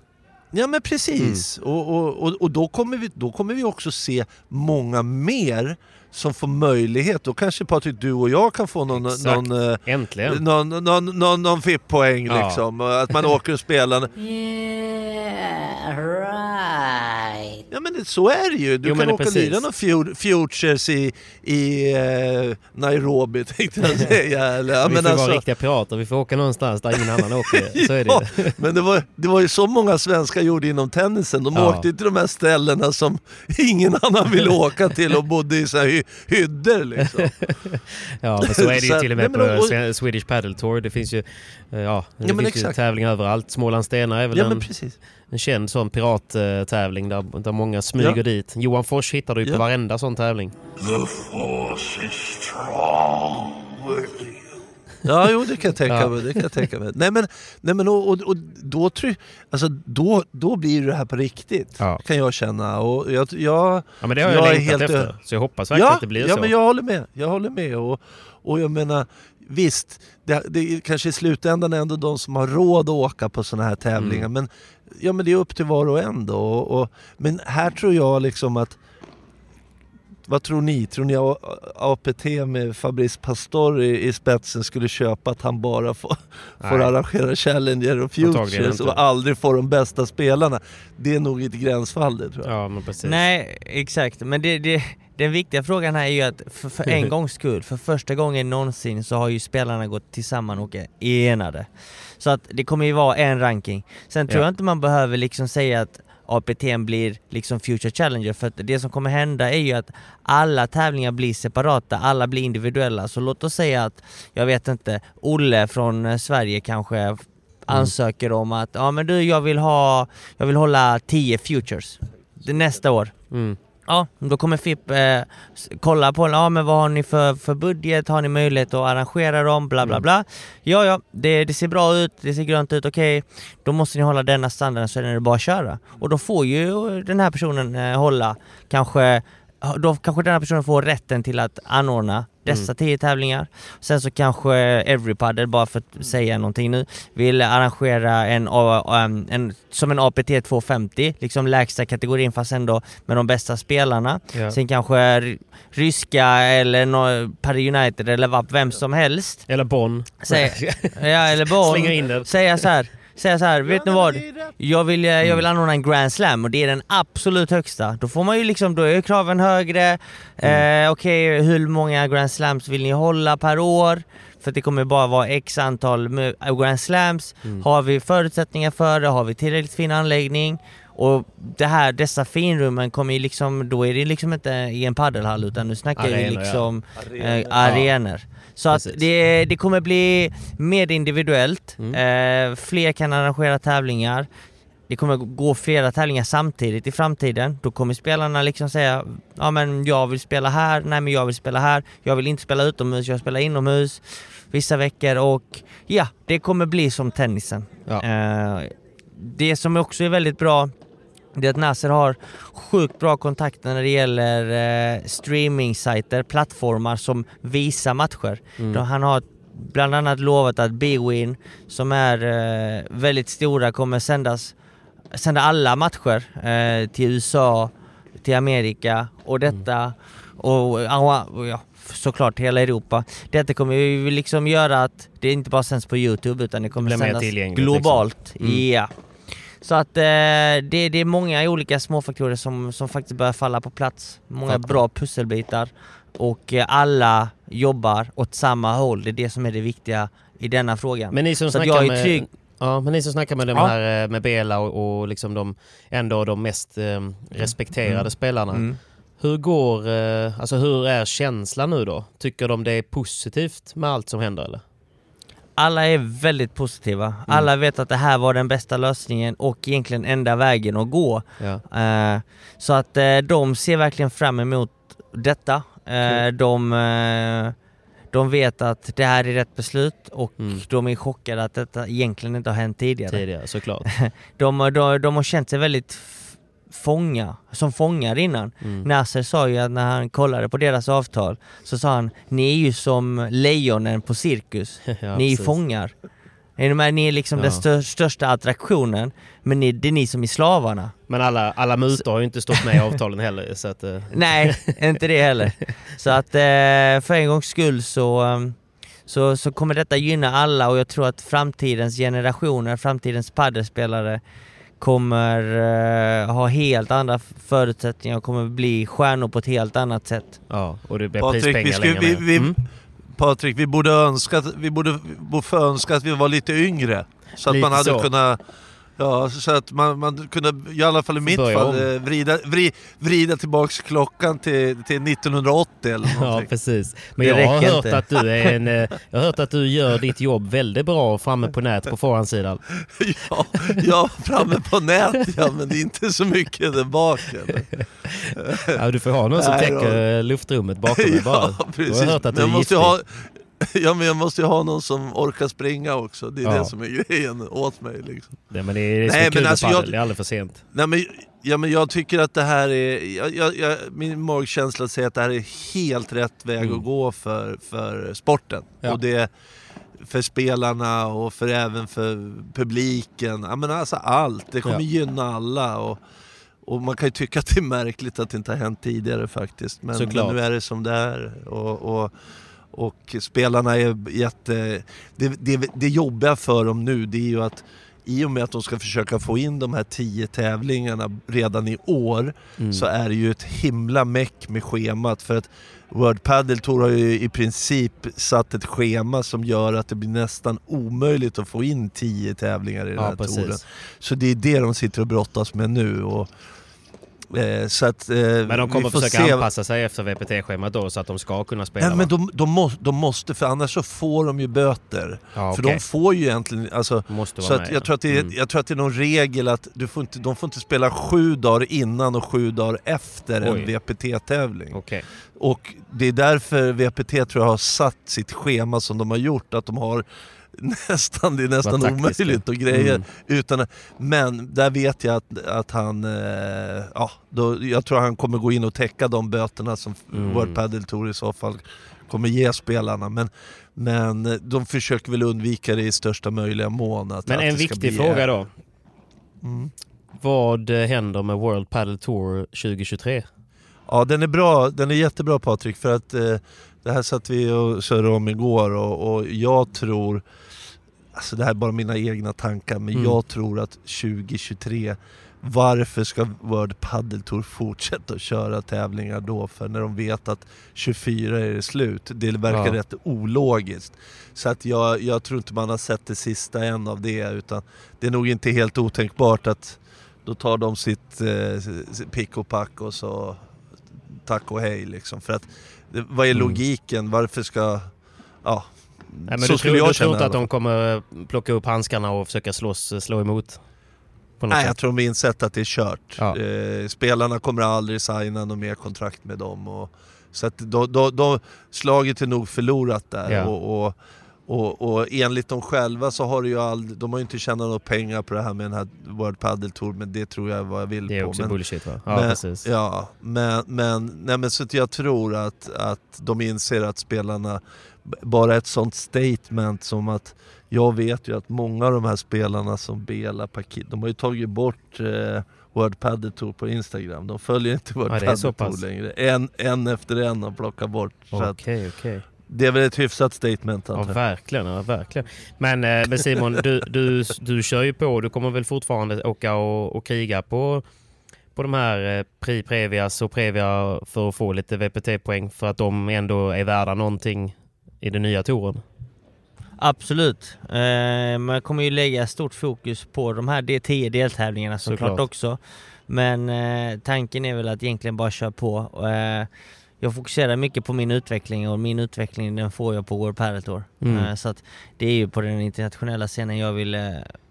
Ja men precis, Mm. och, och, och, och då, kommer vi, då kommer vi också se många mer som får möjlighet. Då kanske Patrik, du och jag kan få någon, Exakt. någon, eh, Äntligen. någon, någon, någon, någon FIP-poäng Ja. liksom. Att man åker och spelar. Ja men det, så är det ju. Du Jo, kan åka och lira någon fu- Futures i, i eh, Nairobi tänkte jag säga. Eller, ja, vi men får alltså, vara riktiga pirater, vi får åka någonstans där ingen annan åker. Så är det ja, men det var, det var ju så många svenskar gjorde inom tennisen. De Ja. åkte till de här ställena som ingen annan ville åka till och bodde i så här hyddor liksom. Ja, men så är det ju till och med nej, på och- Swedish Padel Tour. Det finns ju, eh, ja, det Ja, finns ju tävlingar överallt. Småland Stenar är väl Ja en, en känd sån pirattävling där, där många smyger Ja. dit. Johan Fors hittar du ju på Ja. varenda sån tävling. Ja, jo det kan jag tänka Ja. mig. Det kan jag tänka mig. Nej men, nej, men och, och, och då, try, alltså, då, då blir det här på riktigt. Ja. Kan jag känna. Och jag, jag, Ja men det har jag, Jag längtat efter. Så jag hoppas verkligen ja, att det blir ja, så. men jag håller med. Jag håller med. Och, och jag menar, visst, det, det är kanske i slutändan ändå de som har råd att åka på sådana här tävlingar. Mm. Men, ja, men det är upp till var och en då. Och, och, men här tror jag liksom att vad tror ni? Tror ni APT med Fabrice Pastor i, i spetsen skulle köpa att han bara får, får arrangera Challenger och Futures och aldrig får de bästa spelarna? Det är nog ett gränsfall det tror jag. Ja men precis. Nej, exakt. Men det, det, den viktiga frågan här är ju att för, för en gångs skull, för första gången någonsin så har ju spelarna gått tillsammans och är enade. Så att det kommer ju vara en ranking. Sen tror Ja. jag inte man behöver liksom säga att APT blir liksom Future Challenger för det som kommer hända är ju att alla tävlingar blir separata, alla blir individuella. Så låt oss säga att, jag vet inte, Olle från eh, Sverige kanske ansöker om att ja men du jag vill ha, jag vill hålla 10 Futures nästa år. Mm. Ja, då kommer FIP eh, kolla på ja, men vad har ni för, för budget, har ni möjlighet att arrangera dem, bla bla bla. Ja, ja, det, det ser bra ut, det ser grönt ut, okej, då måste ni hålla denna standarden så är det bara att köra. Och då får ju den här personen eh, hålla kanske då kanske den här personen får rätten till att anordna dessa tio tävlingar. Sen så kanske Everypaddle, bara för att säga någonting nu, vill arrangera en, um, en som en APT 250, liksom lägsta kategorin fast ändå med de bästa spelarna. Ja. Sen kanske ry- ryska eller no, Paris United eller vad- vem som helst. Eller Bonn. Säg, ja, eller Slänga in Bonn. den. Säga så här. Säga så här, vet ni vad? Jag vill, eh, jag vill anordna en Grand Slam och det är den absolut högsta. Då får man ju liksom, då är kraven högre. Eh, Okej, hur många Grand Slams vill ni hålla per år? För det kommer bara vara x antal mu- Grand Slams. Har vi förutsättningar för det? Har vi tillräckligt fin anläggning? Och det här, dessa finrummen kommer ju liksom, då är det liksom inte i en paddelhall utan nu snackar vi Arenor, ja. liksom Arenor. eh, arenor. Så att det, det kommer bli mer individuellt, Mm. eh, fler kan arrangera tävlingar, det kommer gå flera tävlingar samtidigt i framtiden. Då kommer spelarna liksom säga Ja men jag vill spela här, nej men jag vill spela här, jag vill inte spela utomhus, jag spelar inomhus vissa veckor och ja, det kommer bli som tennisen. Ja. Eh, det som också är väldigt bra det är att Nasser har sjukt bra kontakter när det gäller eh, streaming-sajter, plattformar som visar matcher. Då Han har bland annat lovat att Bwin, som är eh, väldigt stora, kommer sändas, sända alla matcher eh, till USA, till Amerika och detta och, ja, och ja, såklart hela Europa. Detta kommer ju liksom göra att det inte bara sänds på Youtube utan det kommer mer sändas globalt. Mm. Ja. Så att eh, det, det är många olika småfaktorer som, som faktiskt börjar falla på plats. Många Fattar. bra pusselbitar och eh, alla jobbar åt samma håll. Det är det som är det viktiga i denna frågan. Men ni som Så snackar med... trygg. Ja, men ni som snackar med de Ja. här eh, med Bela och, och liksom de ändå de mest eh, respekterade spelarna. Mm. Hur går, eh, alltså hur är känslan nu då? Tycker de det är positivt med allt som händer eller? Alla är väldigt positiva. Alla vet att det här var den bästa lösningen och egentligen enda vägen att gå. Ja. Eh, så att eh, de ser verkligen fram emot detta. Eh, de, eh, de vet att det här är rätt beslut och Mm. de är chockade att detta egentligen inte har hänt tidigare. Tidigare såklart. De, de, de har känt sig väldigt fånga, som fångar innan. Mm. Nasser sa ju att när han kollade på deras avtal så sa han Ni är ju som lejonen på cirkus, Ja, ni är ju fångar. Ni är liksom Ja. den stör, största attraktionen, men ni, det är ni som är slavarna. Men alla, alla mutor har ju inte stått med i avtalen heller. Så att, eh, Nej, inte det heller. Så att eh, för en gångs skull så, um, så, så kommer detta gynna alla och jag tror att framtidens generationer, framtidens paddelspelare kommer eh, ha helt andra förutsättningar och kommer bli stjärnor på ett helt annat sätt. ja, och det blir Patrik, vi, skulle, vi, vi, Mm. Patrik, vi borde önska att vi borde, borde få önska att vi var lite yngre. Så att Lite man hade så. kunnat Ja, så att man, man kunde, i alla fall i mitt fall, om. eh, vrida, vri, vrida tillbaks klockan till, till 1980 eller Ja, någonting. precis. Men Det jag har hört inte. att du är en... eh, Jag har hört att du gör ditt jobb väldigt bra framme på nät på forehandsidan. Ja, ja, framme på nät ja, men det är inte så mycket där bak. Eller? Ja, du får ha någon som Nej, täcker luftrummet bakom dig bara. Ja, Jag har precis. hört att du är giftig. ha, ja, men jag måste ju ha någon som orkar springa också. Det är Ja. det som är grejen åt mig. Liksom. Nej, men det är det Nej, är kul men alltså jag- Det är aldrig för sent. Nej, men, ja, men jag tycker att det här är... Jag, jag, jag, min magkänsla säger att det här är helt rätt väg Mm. att gå för, för sporten. Ja. Och det för spelarna och för även för publiken. Ja, men alltså allt. Det kommer Ja. gynna alla. Och, och man kan ju tycka att det är märkligt att det inte har hänt tidigare faktiskt. Men, men nu är det som det är. Och, och, och spelarna är jätte... Det, det, det jobbiga för dem nu det är ju att i och med att de ska försöka få in de här tio tävlingarna redan i år Mm. så är det ju ett himla meck med schemat för att World Padel Tour har ju i princip satt ett schema som gör att det blir nästan omöjligt att få in tio tävlingar i den Ja, här touren. precis. Så det är det de sitter och brottas med nu. Och, så att, eh, Men de kommer försöka se- anpassa sig efter VPT-schemat då så att de ska kunna spela Nej, men de, de, må, de måste, för annars så får de ju böter. ja, För de får ju egentligen, alltså, Måste så vara att med. jag, tror att det är, Mm. jag tror att det är någon regel att du får inte, de får inte spela sju dagar innan och sju dagar efter Oj. en VPT-tävling. Okej. Och det är därför VPT tror jag har satt sitt schema som de har gjort, att de har nästan, det är nästan omöjligt och grejer. Mm. Utan, men där vet jag att, att han, eh, ja, då, jag tror han kommer gå in och täcka de böterna som Mm. World Padel Tour i så fall kommer ge spelarna. Men, men de försöker väl undvika det i största möjliga mån. Att, Men att en viktig bli- fråga då. Mm. Vad eh, händer med World Padel Tour 2023? Ja den är bra, den är jättebra Patrik för att eh, det här satt vi och körde om igår och, och jag tror, alltså det här är bara mina egna tankar, men Mm. jag tror att 2023 varför ska World Padel Tour fortsätta att köra tävlingar då? För när de vet att 24 är det slut. Det verkar Ja. rätt ologiskt. Så att jag, jag tror inte man har sett det sista än av det utan det är nog inte helt otänkbart att då tar de sitt eh, pick och pack och så tack och hej liksom. För att vad är Mm. logiken? Varför ska... Ja, Nej, men så du skulle tror, jag du känna tror inte att de kommer eh, plocka upp handskarna och försöka slåss, eh, slå emot? Nej, jag sätt? tror de har insett att det är kört. Ja. Eh, spelarna kommer aldrig signa något mer kontrakt med dem. Och, så att då, då, då, slaget är nog förlorat där. Ja. Och, och, och, och enligt dem själva så har ju aldrig, de har ju inte tjänat några pengar på det här med den här World Padel Tour, men det tror jag är vad jag vill Det är på. också men, bullshit va? Ja, men, precis. Ja, men, men, nej, men så att jag tror att, att de inser att spelarna, bara ett sånt statement som att jag vet ju att många av de här spelarna som Bela, Paquet, de har ju tagit bort eh, World Padel Tour på Instagram. De följer inte World Ja, Padel. Tour längre. En, en efter en har plockat bort. Okej, okej. Det är väl ett hyfsat statement Ja, antar jag. verkligen. Ja, verkligen. Men, eh, men Simon, du, du, du kör ju på. Du kommer väl fortfarande åka och, och kriga på, på de här eh, Pri Previas och Previa för att få lite VPT-poäng för att de ändå är värda någonting i den nya touren? Absolut, eh, men jag kommer ju lägga stort fokus på de här D10 deltävlingarna såklart Såklart. också. Men eh, tanken är väl att egentligen bara köra på. Eh, jag fokuserar mycket på min utveckling och min utveckling den får jag på World Padel Tour. Mm. Eh, så att det är ju på den internationella scenen jag vill eh,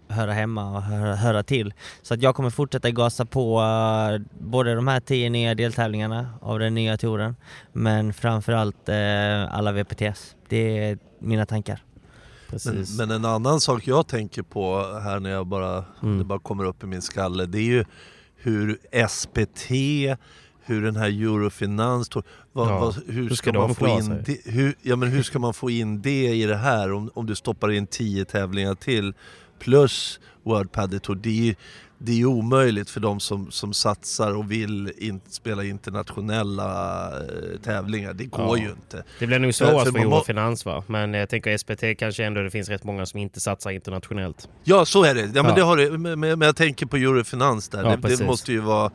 höra hemma och höra, höra till. Så att jag kommer fortsätta gasa på eh, både de här 10 nya deltävlingarna av den nya touren, men framförallt alla VPTS. Det är mina tankar. Men, Precis. men en annan sak jag tänker på här när jag bara, Mm. det bara kommer upp i min skalle, det är ju hur SPT, hur den här Eurofinans... Vad, Ja, vad, hur, hur ska man få in det, hur, ja, men hur ska man få in det i det här om, om du stoppar in tio tävlingar till plus World Padel Tour? Det är det är omöjligt för de som, som satsar och vill in, spela internationella eh, tävlingar. Det går Ja. ju inte. Det blir nog svårast för Eurofinans va? Men jag tänker SPT kanske ändå det finns rätt många som inte satsar internationellt. Ja, så är det. Ja, men, Ja. Det har det. Men, men jag tänker på Eurofinans där. Det, det måste ju vara...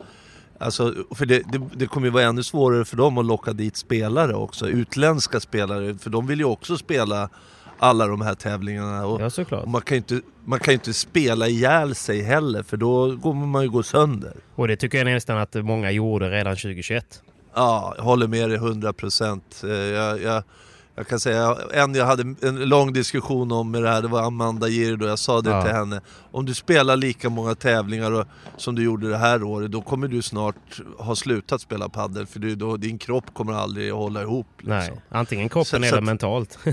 Alltså, för det, det, det kommer ju vara ännu svårare för dem att locka dit spelare också. Utländska spelare, för de vill ju också spela alla de här tävlingarna. Och, Ja, och man, kan ju inte, man kan inte spela ihjäl sig heller, för då kommer man ju gå sönder. Och det tycker jag nästan att många gjorde redan 2021. Ja, jag håller med dig 100 procent. Jag, jag, jag kan säga, en jag hade en lång diskussion om med det här, det var Amanda Gird och jag sa det Ja. till henne. Om du spelar lika många tävlingar och, som du gjorde det här året, då kommer du snart ha slutat spela padel för du, då, din kropp kommer aldrig att hålla ihop. Liksom. Nej, antingen kroppen Så- så eller att- mentalt.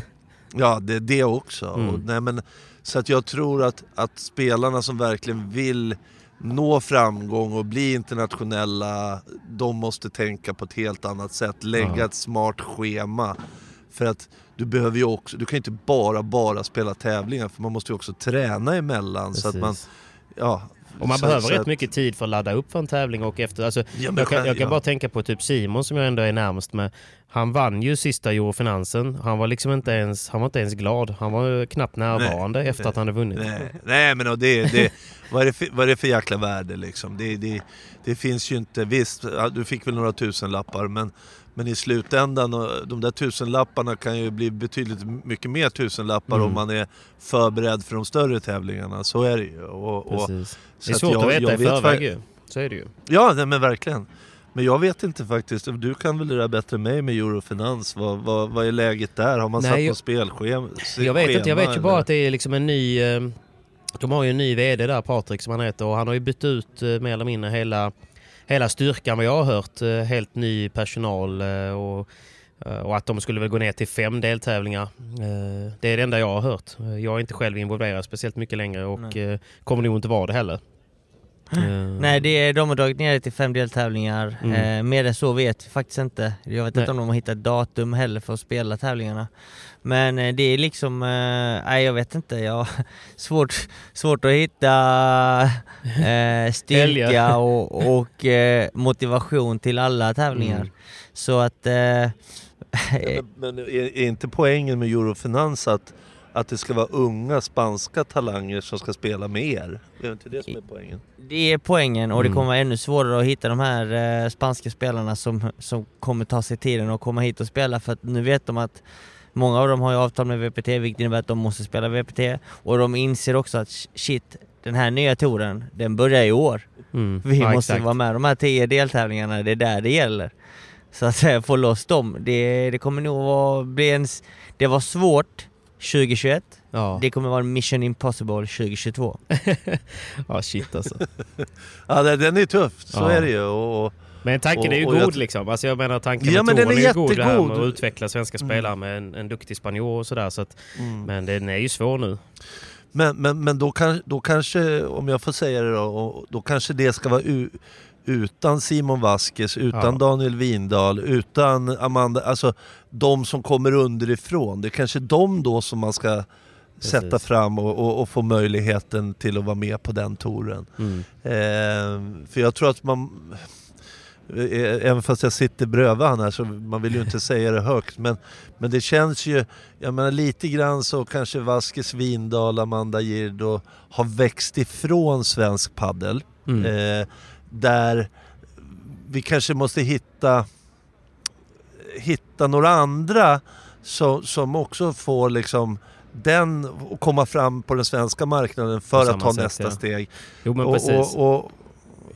Ja, det är det också. Mm. Och, nej, men, så att jag tror att, att spelarna som verkligen vill nå framgång och bli internationella, de måste tänka på ett helt annat sätt. Lägga Ja. ett smart schema. För att du behöver ju också, du kan ju inte bara, bara spela tävlingar för man måste ju också träna emellan. Så att man, Precis. ja, Och man så- behöver så rätt att- mycket tid för att ladda upp för en tävling och efter. Alltså, Ja, jag kan, jag kan ja. bara tänka på typ Simon som jag ändå är närmast med. Han vann ju sista Eurofinansen. Han var liksom inte ens, han var inte ens glad. Han var knappt närvarande Nej, efter nej, att han hade vunnit. Nej, nej men och det, det, vad, är det för, vad är det för jäkla värde liksom? Det, det, det finns ju inte, visst du fick väl några tusenlappar men, men i slutändan, de där tusenlapparna kan ju bli betydligt mycket mer tusenlappar Mm. om man är förberedd för de större tävlingarna. Så är det ju. Och, och, Precis. så Det är att svårt jag- att veta jag i vet förväg ju. Så är det ju. Ja, nej, men verkligen. Men jag vet inte faktiskt, du kan väl det där bättre än mig med Eurofinans. Vad, vad, vad är läget där? Har man Nej, satt jag- något spelschema? Jag vet inte, jag vet ju bara att det är liksom en ny... eh, De har ju en ny VD där, Patrik som han heter, och han har ju bytt ut eh, mer eller mindre hela, hela styrkan vad jag har hört. Eh, Helt ny personal eh, och, eh, och att de skulle väl gå ner till fem deltävlingar. Det är det enda jag har hört. Jag är inte själv involverad speciellt mycket längre och eh, kommer nog inte vara det heller. Eh, Nej, det är, de har dragit ner det till fem deltävlingar. Mm. Eh, mer än så vet vi faktiskt inte. Jag vet Nej. inte om de har hittat datum heller för att spela tävlingarna. Men eh, det är liksom, eh, nej jag vet inte. Jag svårt, svårt att hitta eh, styrka och, och eh, motivation till alla tävlingar. Mm. Så att... Ja, men men är, är inte poängen med Eurofinans att, att det ska vara unga spanska talanger som ska spela med er? Är det inte det som är poängen? Det är poängen och det Mm. kommer vara ännu svårare att hitta de här eh, spanska spelarna som, som kommer ta sig tiden och komma hit och spela för att nu vet de att många av dem har ju avtal med VPT vilket innebär att de måste spela VPT och de inser också att shit, den här nya touren, den börjar i år. mm. Vi Ja, måste exakt. vara med de här tio deltävlingarna, det är där det gäller. Så att eh, få loss dem, det, det kommer nog vara, bli en, det var svårt 2021, Ja. det kommer vara mission impossible 2022. ja, shit alltså. Ja, det- den är tuff, så Ja. är det ju. Och, och, Men tanken är ju Och- och jag god tr- liksom. Alltså jag menar tanken Ja, med men den är är ju god det här med att utveckla svenska spelare med en, en duktig spanjor och sådär. Så att, mm. Men den är ju svår nu. Men, men, men då, kan, då kanske, om jag får säga det då, och- då kanske det ska vara u, utan Simon Vasquez, utan Ja. Daniel Windahl, utan Amanda, alltså de som kommer underifrån. Det är kanske de då som man ska sätta Precis. fram och, och, och få möjligheten till att vara med på den touren. Mm. Eh, för jag tror att man, eh, även fast jag sitter bredvid han här så man vill ju inte säga det högt men, men det känns ju, jag menar lite grann så kanske Vasquez Windahl, Amanda Gird och har växt ifrån svensk paddel. Mm. Eh, där vi kanske måste hitta hitta några andra som, som också får liksom den att komma fram på den svenska marknaden för att ta sätt, nästa ja. steg. Jo men Och, precis. och, och,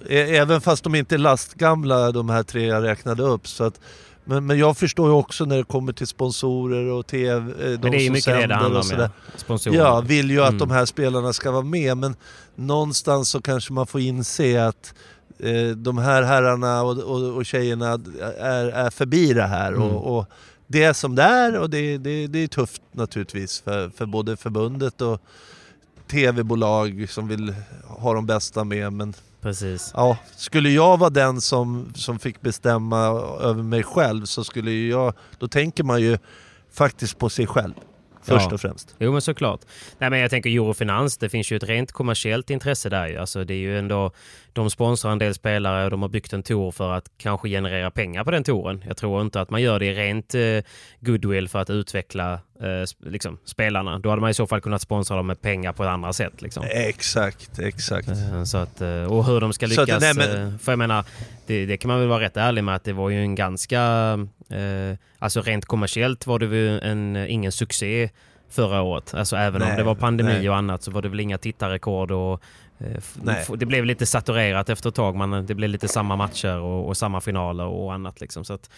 även fast de inte är lastgamla de här tre jag räknade upp. Så att, men, men jag förstår ju också när det kommer till sponsorer och TV, eh, de men det är som mycket det det sänder handlar och sådär. Sponsorer. Ja, vill ju att Mm. de här spelarna ska vara med men någonstans så kanske man får inse att de här herrarna och, och, och tjejerna är, är förbi det här. Mm. Och, och det är som det är och det, det, det är tufft naturligtvis för, för både förbundet och tv-bolag som vill ha de bästa med. Men, Precis. Ja, skulle jag vara den som, som fick bestämma över mig själv så skulle jag... Då tänker man ju faktiskt på sig själv. Först Ja. och främst. Jo men såklart. Nej men jag tänker Eurofinans, det finns ju ett rent kommersiellt intresse där ju. Alltså det är ju ändå, de sponsrar en del spelare och de har byggt en tour för att kanske generera pengar på den touren. Jag tror inte att man gör det i rent eh, goodwill för att utveckla eh, liksom, spelarna. Då hade man i så fall kunnat sponsra dem med pengar på ett andra sätt. Liksom. Exakt, exakt. Eh, Så att, och hur de ska Så att- lyckas. nej, men- För jag menar, det, det kan man väl vara rätt ärlig med att det var ju en ganska... Eh, alltså rent kommersiellt var det ju en, ingen succé förra året. Alltså även om Nej, det var pandemi nej. och annat så var det väl inga tittarrekord och Nej. f- det blev lite saturerat efter ett tag. Man, det blev lite samma matcher och, och samma finaler och annat liksom. Så att,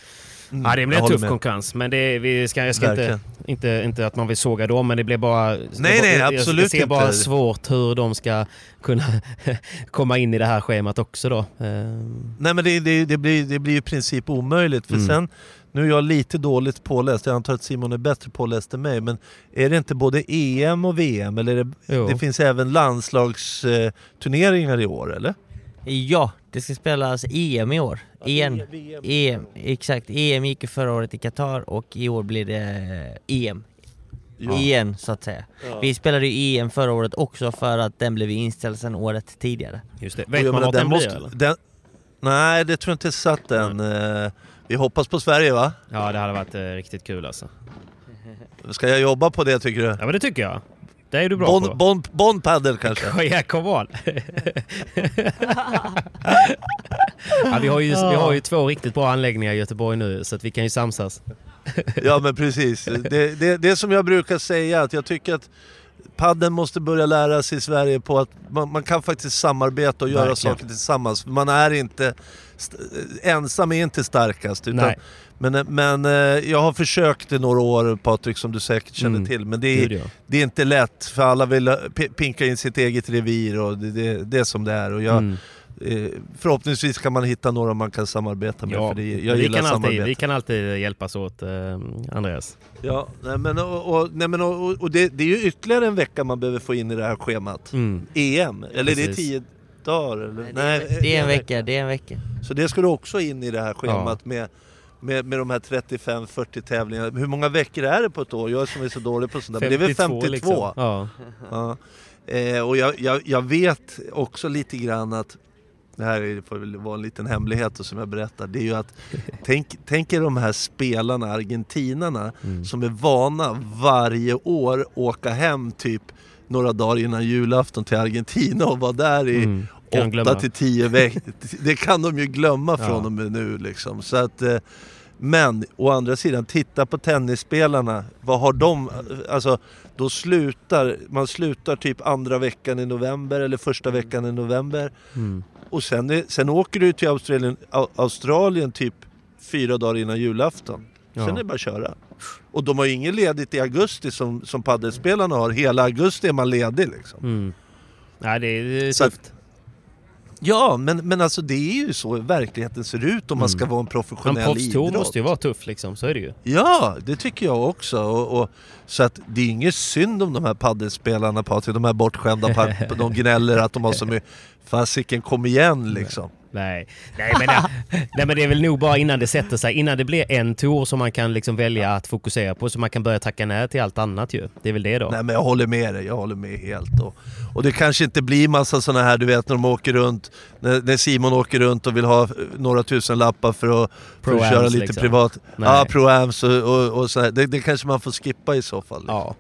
Mm, ja, det blev håller tuff med. konkurrens. Men det, vi ska, jag ska inte, Verkligen. inte, inte att man vill såga dem, men det blev bara... Nej, det nej, jag- absolut Jag ser bara inte. svårt hur de ska kunna komma in i det här schemat också då. Ehm, Nej men det, det, det, blir, det blir i princip omöjligt för Mm. sen, nu är jag lite dåligt påläst, jag antar att Simon är bättre påläst än mig, men är det inte både EM och VM? Eller är det, det finns även landslagsturneringar i år eller? Ja, det ska spelas EM i år. Igen. EM, exakt. EM gick ju förra året i Qatar och i år blir det EM. Igen så att säga. Vi spelade ju EM förra året också för att den blev inställd sedan året tidigare. just det. Vet man menar, vart den blir måste- eller? den, Nej, det tror jag inte är satt än. Eh, Vi hoppas på Sverige va? Ja, det hade varit eh, riktigt kul alltså. Ska jag jobba på det tycker du? Ja, men det tycker jag. Det är du bra Bond, på. bond, bond paddle kanske? Ja, come on! ja, vi, har ju, vi har ju två riktigt bra anläggningar i Göteborg nu så att vi kan ju samsas. Ja men precis. Det, det, det som jag brukar säga, att jag tycker att padden måste börja lära sig i Sverige på att man, man kan faktiskt samarbeta och göra Verkligen. saker tillsammans. Man är inte... st- Ensam är inte starkast. Utan, Nej. men men eh, jag har försökt i några år Patrik, som du säkert känner Mm. till. Men det är, Gud, ja. det är inte lätt, för alla vill pinka in sitt eget revir och det, det, det är som det är. Och jag, Mm. eh, förhoppningsvis kan man hitta några man kan samarbeta med, Ja, för det, jag vi, gillar kan alltid, vi kan alltid hjälpas åt, eh, Andreas. Ja, nej men, och, och, nej men, och, och det, det är ju ytterligare en vecka man behöver få in i det här schemat. Mm. EM, eller är det Precis. tio dagar? Eller? Nej, det är en vecka, det är en vecka. Så det ska du också in i det här schemat med, med, med de här 35-40 tävlingarna. Hur många veckor är det på ett år? Jag som är så dålig på sånt där. Men det är väl 52? liksom. Ja. Ja. Eh, och jag, jag, jag vet också lite grann att det här är- får väl vara en liten hemlighet som jag berättar. Det är ju att tänk, tänk er de här spelarna, argentinarna, Mm. som är vana varje år åka hem typ några dagar innan julafton till Argentina och vara där i Mm. Kan de glömma. 8 till 10 veckor. Det kan de ju glömma Ja. från och med nu liksom. Så att, eh, men å andra sidan, titta på tennisspelarna. Vad har de? Alltså, då slutar, man slutar typ andra veckan i november eller första veckan i november. Mm. Och sen, sen åker du till Australien, Au- Australien typ fyra dagar innan julafton. Sen Ja. är det bara att köra. Och de har ju ingen ledigt i augusti som, som paddelspelarna har. Hela augusti är man ledig liksom. Mm. Nej, det är, det är tufft. Ja, men, men alltså det är ju så verkligheten ser ut om man ska vara en professionell proffstour idrott. måste ju vara tuff liksom, så är det ju. Ja, det tycker jag också. Och, och, så att det är inget synd om de här paddelspelarna Patrik, de här bortskämda, de gnäller att de har så mycket... Fasiken, kom igen liksom. Nej, nej, men, nej, men det är väl nog bara innan det sätter sig, innan det blir en tour som man kan liksom välja att fokusera på, så man kan börja tacka nej till allt annat ju. Det är väl det då. Nej men jag håller med dig, jag håller med helt. Och, och det kanske inte blir massa sådana här, du vet när de åker runt, när, när Simon åker runt och vill ha eh, några tusen lappar för att, för att köra lite liksom. privat. Nej. Ja, pro-ams och, och, och så här. Det, det kanske man får skippa i så fall. Ja.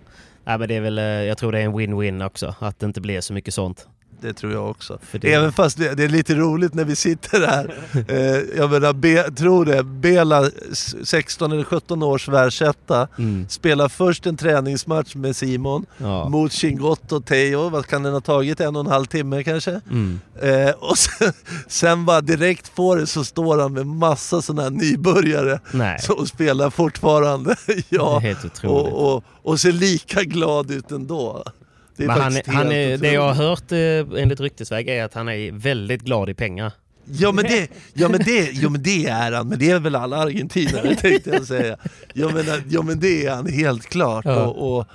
Nej, men det är väl, eh, jag tror det är en win-win också, att det inte blir så mycket sånt. Det tror jag också. Det- Även fast det, det är lite roligt när vi sitter här. eh, jag menar, Be, tror det, Bela, s- 16 eller 17 års världsetta, Mm. spelar först en träningsmatch med Simon Ja. mot Chingotto Teo. Vad kan den ha tagit? En och en halv timme kanske? Mm. Eh, och sen, sen bara direkt på det så står han med massa sådana här nybörjare Nej, som spelar fortfarande. ja, och, och, och ser lika glad ut ändå. Det är men han, han är, det jag har hört eh, enligt ryktesväg är att han är väldigt glad i pengar. Ja men, det, ja, men det, ja men det är han, men det är väl alla argentinare tänkte jag säga. Ja men, ja, men det är han helt klart. Ja. Och, och,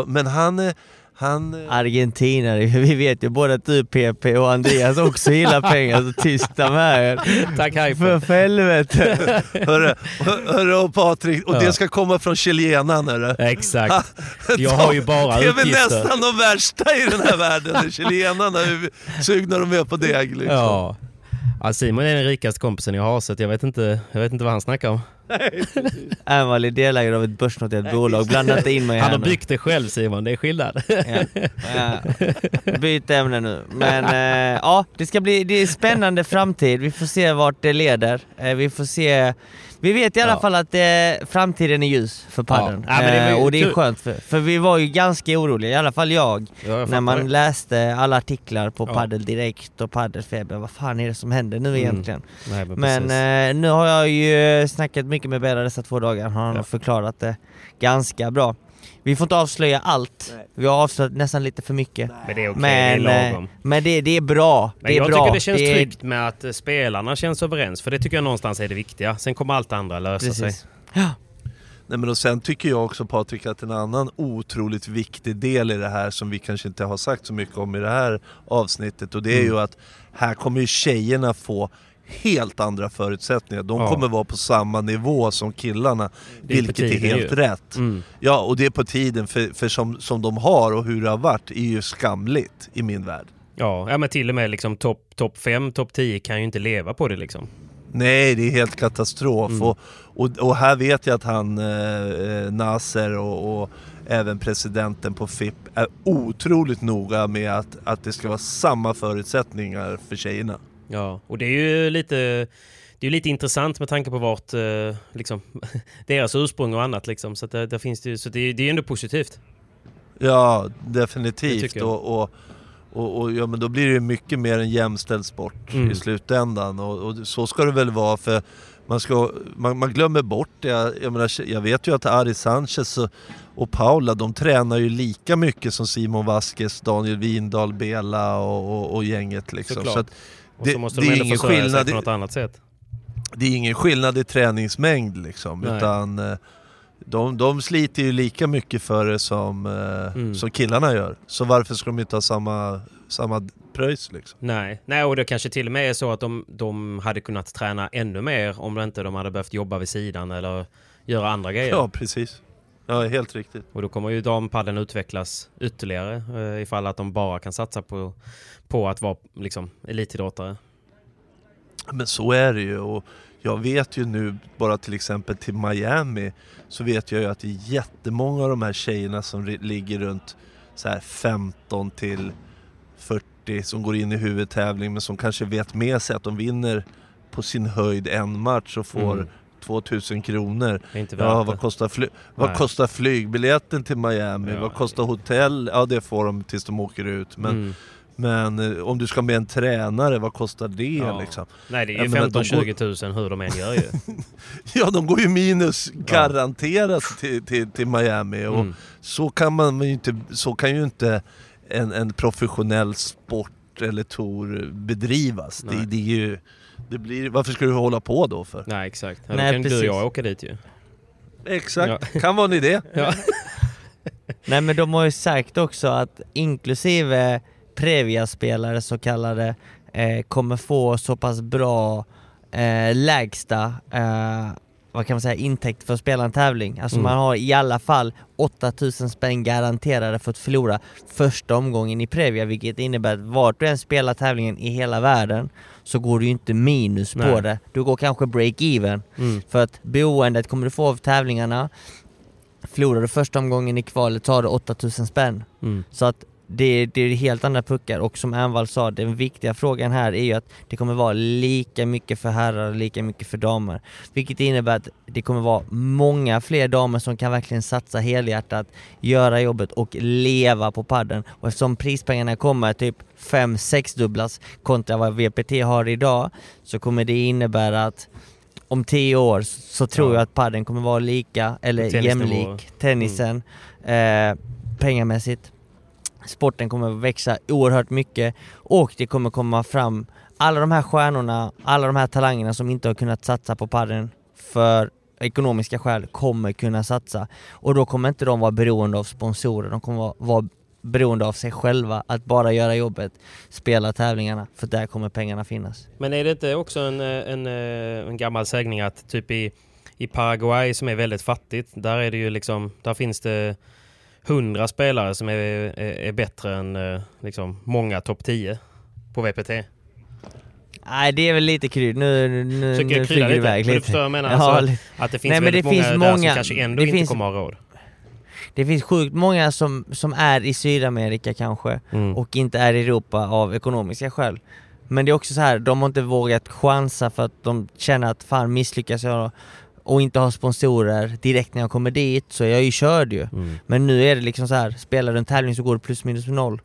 och, men han, är- Han... eh, Argentinare, vi vet ju både att du PP och Andreas också gillar pengar, så tysta med er. Tack Hyper. för helvete! Hörru, hör- hörru och Patrik, och Ja. det ska komma från chilenaren hörru. Exakt. Jag har ju bara Det är väl nästan de värsta i den här världen, chilenarna är sugna de är på deg liksom. Ja. ja. Simon är den rikaste kompisen jag har så jag vet inte, jag vet inte vad han snackar om. Amal är delägare av ett börsnoterat bolag, blanda inte in mig Han har byggt det själv Simon, det är skillnad. Ja. Ja. Byt ämne nu. Men eh, ja, det ska bli det är spännande framtid. Vi får se vart det leder. Eh, vi får se. Vi vet i alla Ja. fall att eh, framtiden är ljus för padden. Ja. Ja, eh, och det är skönt för, för vi var ju ganska oroliga, i alla fall jag, Ja, jag när man det. läste alla artiklar på Ja. Padel Direkt och Padelfeber. Vad fan är det som händer nu Mm. egentligen? Nej, men Men eh, nu har jag ju snackat mycket med Bella dessa två dagar, han har förklarat det ganska bra. Vi får inte avslöja allt, vi har avslöjat nästan lite för mycket. men det är okej, Men, det är eh, lagom. men det, det är bra. Men det är jag bra. tycker det känns är- tryggt med att eh, spelarna känns överens, för det tycker jag någonstans är det viktiga. Sen kommer allt andra lösa sig. Precis. Ja. Nej, men och sen tycker jag också Patrik att en annan otroligt viktig del i det här som vi kanske inte har sagt så mycket om i det här avsnittet och det är Mm. ju att här kommer ju tjejerna få helt andra förutsättningar. De Ja. kommer vara på samma nivå som killarna, är vilket är helt ju. rätt. Mm. Ja, och det är på tiden, för, för som, som de har och hur det har varit är ju skamligt i min värld. Ja, ja, men till och med liksom topp top 5, topp 10 kan ju inte leva på det liksom. Nej, det är helt katastrof. Mm. Och, och, och här vet jag att han, eh, eh, Nasser och, och även presidenten på FIP är otroligt noga med att, att det ska vara samma förutsättningar för tjejerna. Ja, och det är ju lite, det är lite intressant med tanke på vart, eh, liksom, deras ursprung och annat liksom. Så, det, där finns det, så det, det är ändå positivt. Ja, definitivt. jag. Och, och, och, och ja, men då blir det mycket mer en jämställd sport Mm. i slutändan. Och, och så ska det väl vara för man, ska, man, man glömmer bort det. Jag, menar, jag vet ju att Ari Sanchez och, och Paula de tränar ju lika mycket som Simon Vasquez, Daniel Windahl, Bela och, och, och gänget. Liksom. Såklart. Så att Och Det- så måste det de är ändå ingen försörja sig skillnad. på något annat sätt. det är ingen skillnad i träningsmängd liksom. Nej. Utan eh, de, de sliter ju lika mycket för det som, eh, Mm. som killarna gör. Så varför ska de inte ha samma, samma pröjs liksom? Nej. Nej, och det kanske till och med är så att de, de hade kunnat träna ännu mer om inte de hade behövt jobba vid sidan eller göra andra grejer. Ja, precis. Ja, helt riktigt. Och då kommer ju dampadden utvecklas ytterligare eh, ifall att de bara kan satsa på, på att vara liksom, elitidrottare. Men så är det ju. Och jag vet ju nu, bara till exempel till Miami, så vet jag ju att det är jättemånga av de här tjejerna som ligger runt så här 15 till 40 som går in i huvudtävling men som kanske vet med sig att de vinner på sin höjd en match och får Mm. 2000 kronor. Ja, vad kostar, fly- vad kostar flygbiljetten till Miami? Ja. Vad kostar hotell? Ja, det får de tills de åker ut. Men, Mm. men eh, om du ska med en tränare, vad kostar det Ja. liksom? Nej, det är ju menar, de 15-20 tusen hur de än gör ju. Ja, de går ju minus garanterat till, till, till Miami och Mm. så kan man ju inte, så kan ju inte en, en professionell sport eller tour bedrivas. Det, det är ju, det blir, varför ska du hålla på då för? Nej, exakt. Ja, då Nej, kan du och precis. jag åka dit ju. Exakt, kan vara en idé. Ja. Nej men de har ju sagt också att inklusive Previa-spelare så kallade eh, kommer få så pass bra eh, lägsta eh, vad kan man säga, intäkt för att spela en tävling. Alltså Mm. man har i alla fall 8000 spänn garanterade för att förlora första omgången i Previa vilket innebär att vart du än spelar tävlingen i hela världen så går du ju inte minus på Nej. det. Du går kanske break-even. Mm. För att boendet kommer du få av tävlingarna Förlorar du första omgången i kvalet har du 8000 spänn. Mm. Så att det, det är helt andra puckar och som Ernvall sa, den viktiga frågan här är ju att det kommer vara lika mycket för herrar och lika mycket för damer. Vilket innebär att det kommer vara många fler damer som kan verkligen satsa helhjärtat, göra jobbet och leva på padden. Och eftersom prispengarna kommer typ 5-6 dubblas kontra vad VPT har idag så kommer det innebära att om 10 år så tror Ja. jag att padden kommer vara lika, eller jämlik tennisen eh, pengamässigt. Sporten kommer växa oerhört mycket och det kommer komma fram alla de här stjärnorna, alla de här talangerna som inte har kunnat satsa på padden för ekonomiska skäl kommer kunna satsa och då kommer inte de vara beroende av sponsorer, de kommer vara, vara beroende av sig själva, att bara göra jobbet, spela tävlingarna, för där kommer pengarna finnas. Men är det inte också en, eh, en, eh, en gammal sägning att typ i, i Paraguay som är väldigt fattigt, där är det ju liksom, där finns det hundra spelare som är, är, är bättre än eh, liksom, många topp 10 på VPT. Nej det är väl lite krydd, nu, nu, Försöker nu flyger det lite? iväg Men du lite. förstår jag menar? Ja, Alltså, att det finns Nej, men väldigt det många, finns där många- som kanske ändå inte finns- kommer ha råd. det finns sjukt många som, som är i Sydamerika kanske, Mm. och inte är i Europa av ekonomiska skäl. Men det är också så här, de har inte vågat chansa för att de känner att fan misslyckas jag och inte har sponsorer direkt när jag kommer dit så är jag ju körd ju. Mm. Men nu är det liksom så här, spelar du en tävling så går du plus minus noll.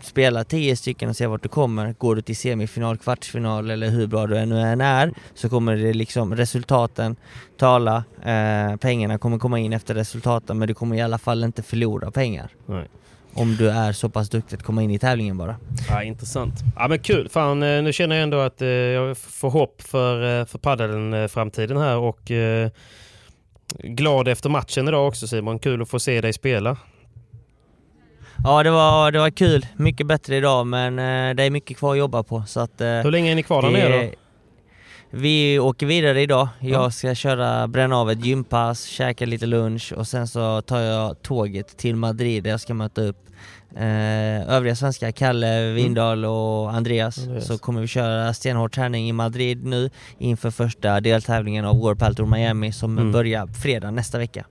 Spela 10 stycken och se vart du kommer. Går du till semifinal, kvartsfinal eller hur bra du ännu än är så kommer det liksom resultaten tala. Eh, pengarna kommer komma in efter resultaten men du kommer i alla fall inte förlora pengar. Nej. Om du är så pass duktig att komma in i tävlingen bara. Ja, intressant. Ja, men kul. Fan, eh, nu känner jag ändå att eh, jag får hopp för, eh, för paddeln framtiden här och eh, glad efter matchen idag också Simon. Kul att få se dig spela. Ja det var, det var kul, mycket bättre idag men eh, det är mycket kvar att jobba på så att eh, Hur länge är ni kvar där nere då? Vi åker vidare idag. Jag Ja. ska köra, bränna av ett gympass, käka lite lunch och sen så tar jag tåget till Madrid där jag ska möta upp eh, övriga svenskar, Kalle, Windahl och Andreas. Andreas. Så kommer vi köra stenhård träning i Madrid nu inför första deltävlingen av World Tour Miami som Mm. börjar fredag nästa vecka.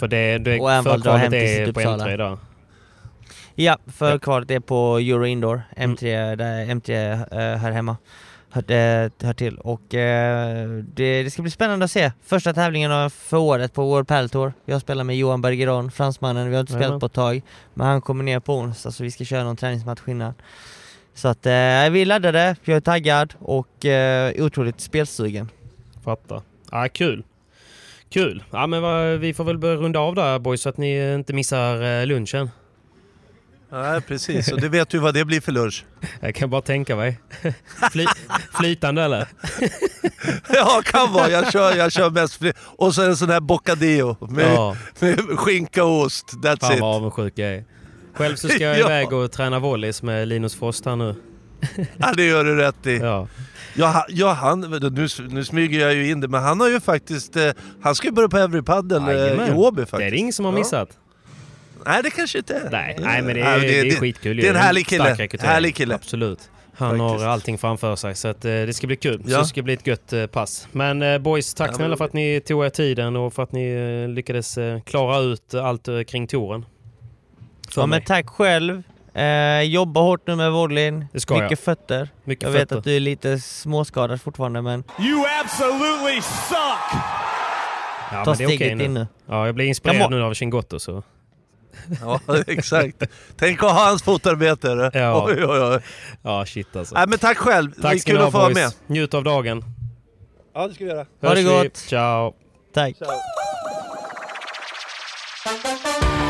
För det, det Och även dra förkvalet hem till är sitt på Uppsala. M3 idag. Ja, för Ja. kvalet är på Euro Indoor, M3, där M3 eh, här hemma hör, eh, hör till. Och eh, det, det ska bli spännande att se. Första tävlingen av- för året på World Padel Tour. Jag spelar med Johan Bergeron, fransmannen. Vi har inte spelat på ett tag. Men han kommer ner på onsdag så vi ska köra någon träningsmatch innan. Så att eh, vi är laddade, jag är taggad och eh, otroligt spelsugen. Fattar. Ja, kul. Kul. Ja, men vad, vi får väl börja runda av där boys så att ni inte missar eh, lunchen. Nej, precis. Och det vet du vad det blir för lunch. Jag kan bara tänka mig. Fly, flytande eller? Ja, kan vara. Jag kör, jag kör mest fri. Och så en sån här bocadillo med, Ja. med skinka och ost. That's Fan it. vad avundsjuk jag är. Själv så ska jag Ja. iväg och träna volleys med Linus Frost här nu. Ja, det gör du rätt i. Ja. Ja, ja han, nu, nu smyger jag ju in det, men han har ju faktiskt... Eh, han ska ju börja på Everypaddle eh, i. Åby faktiskt. Det är det ingen som har Ja. Nej, det kanske inte är. Nej, nej men det är, det, är skitkul. Det är en härlig kille. Härlig kille. Absolut. Han Faktiskt. har allting framför sig så att, eh, det ska bli kul. Så Ja. det ska bli ett gött eh, pass. Men eh, boys, tack Ja, snälla men- för att ni tog er tiden och för att ni eh, lyckades eh, klara ut allt eh, kring touren. För Ja, men tack själv. Eh, jobba hårt nu med volleyn. Det ska jag. Mycket fötter. Mycket jag vet fötter. att du är lite småskadad fortfarande men You absolutely suck! Ja, ta men det är okej steget nu. in nu. Ja, jag blir inspirerad må- nu av Chingotto så. Ja, exakt. Tänk att ha hans fotarbete. Ja. Oj, oj, oj. Ja, shit alltså. Nej, men tack själv. det är Tack kul att få vara med. Njut av dagen. Ja, det ska vi göra. Ha det Hörs vi. gott. Ciao. Tack. Mom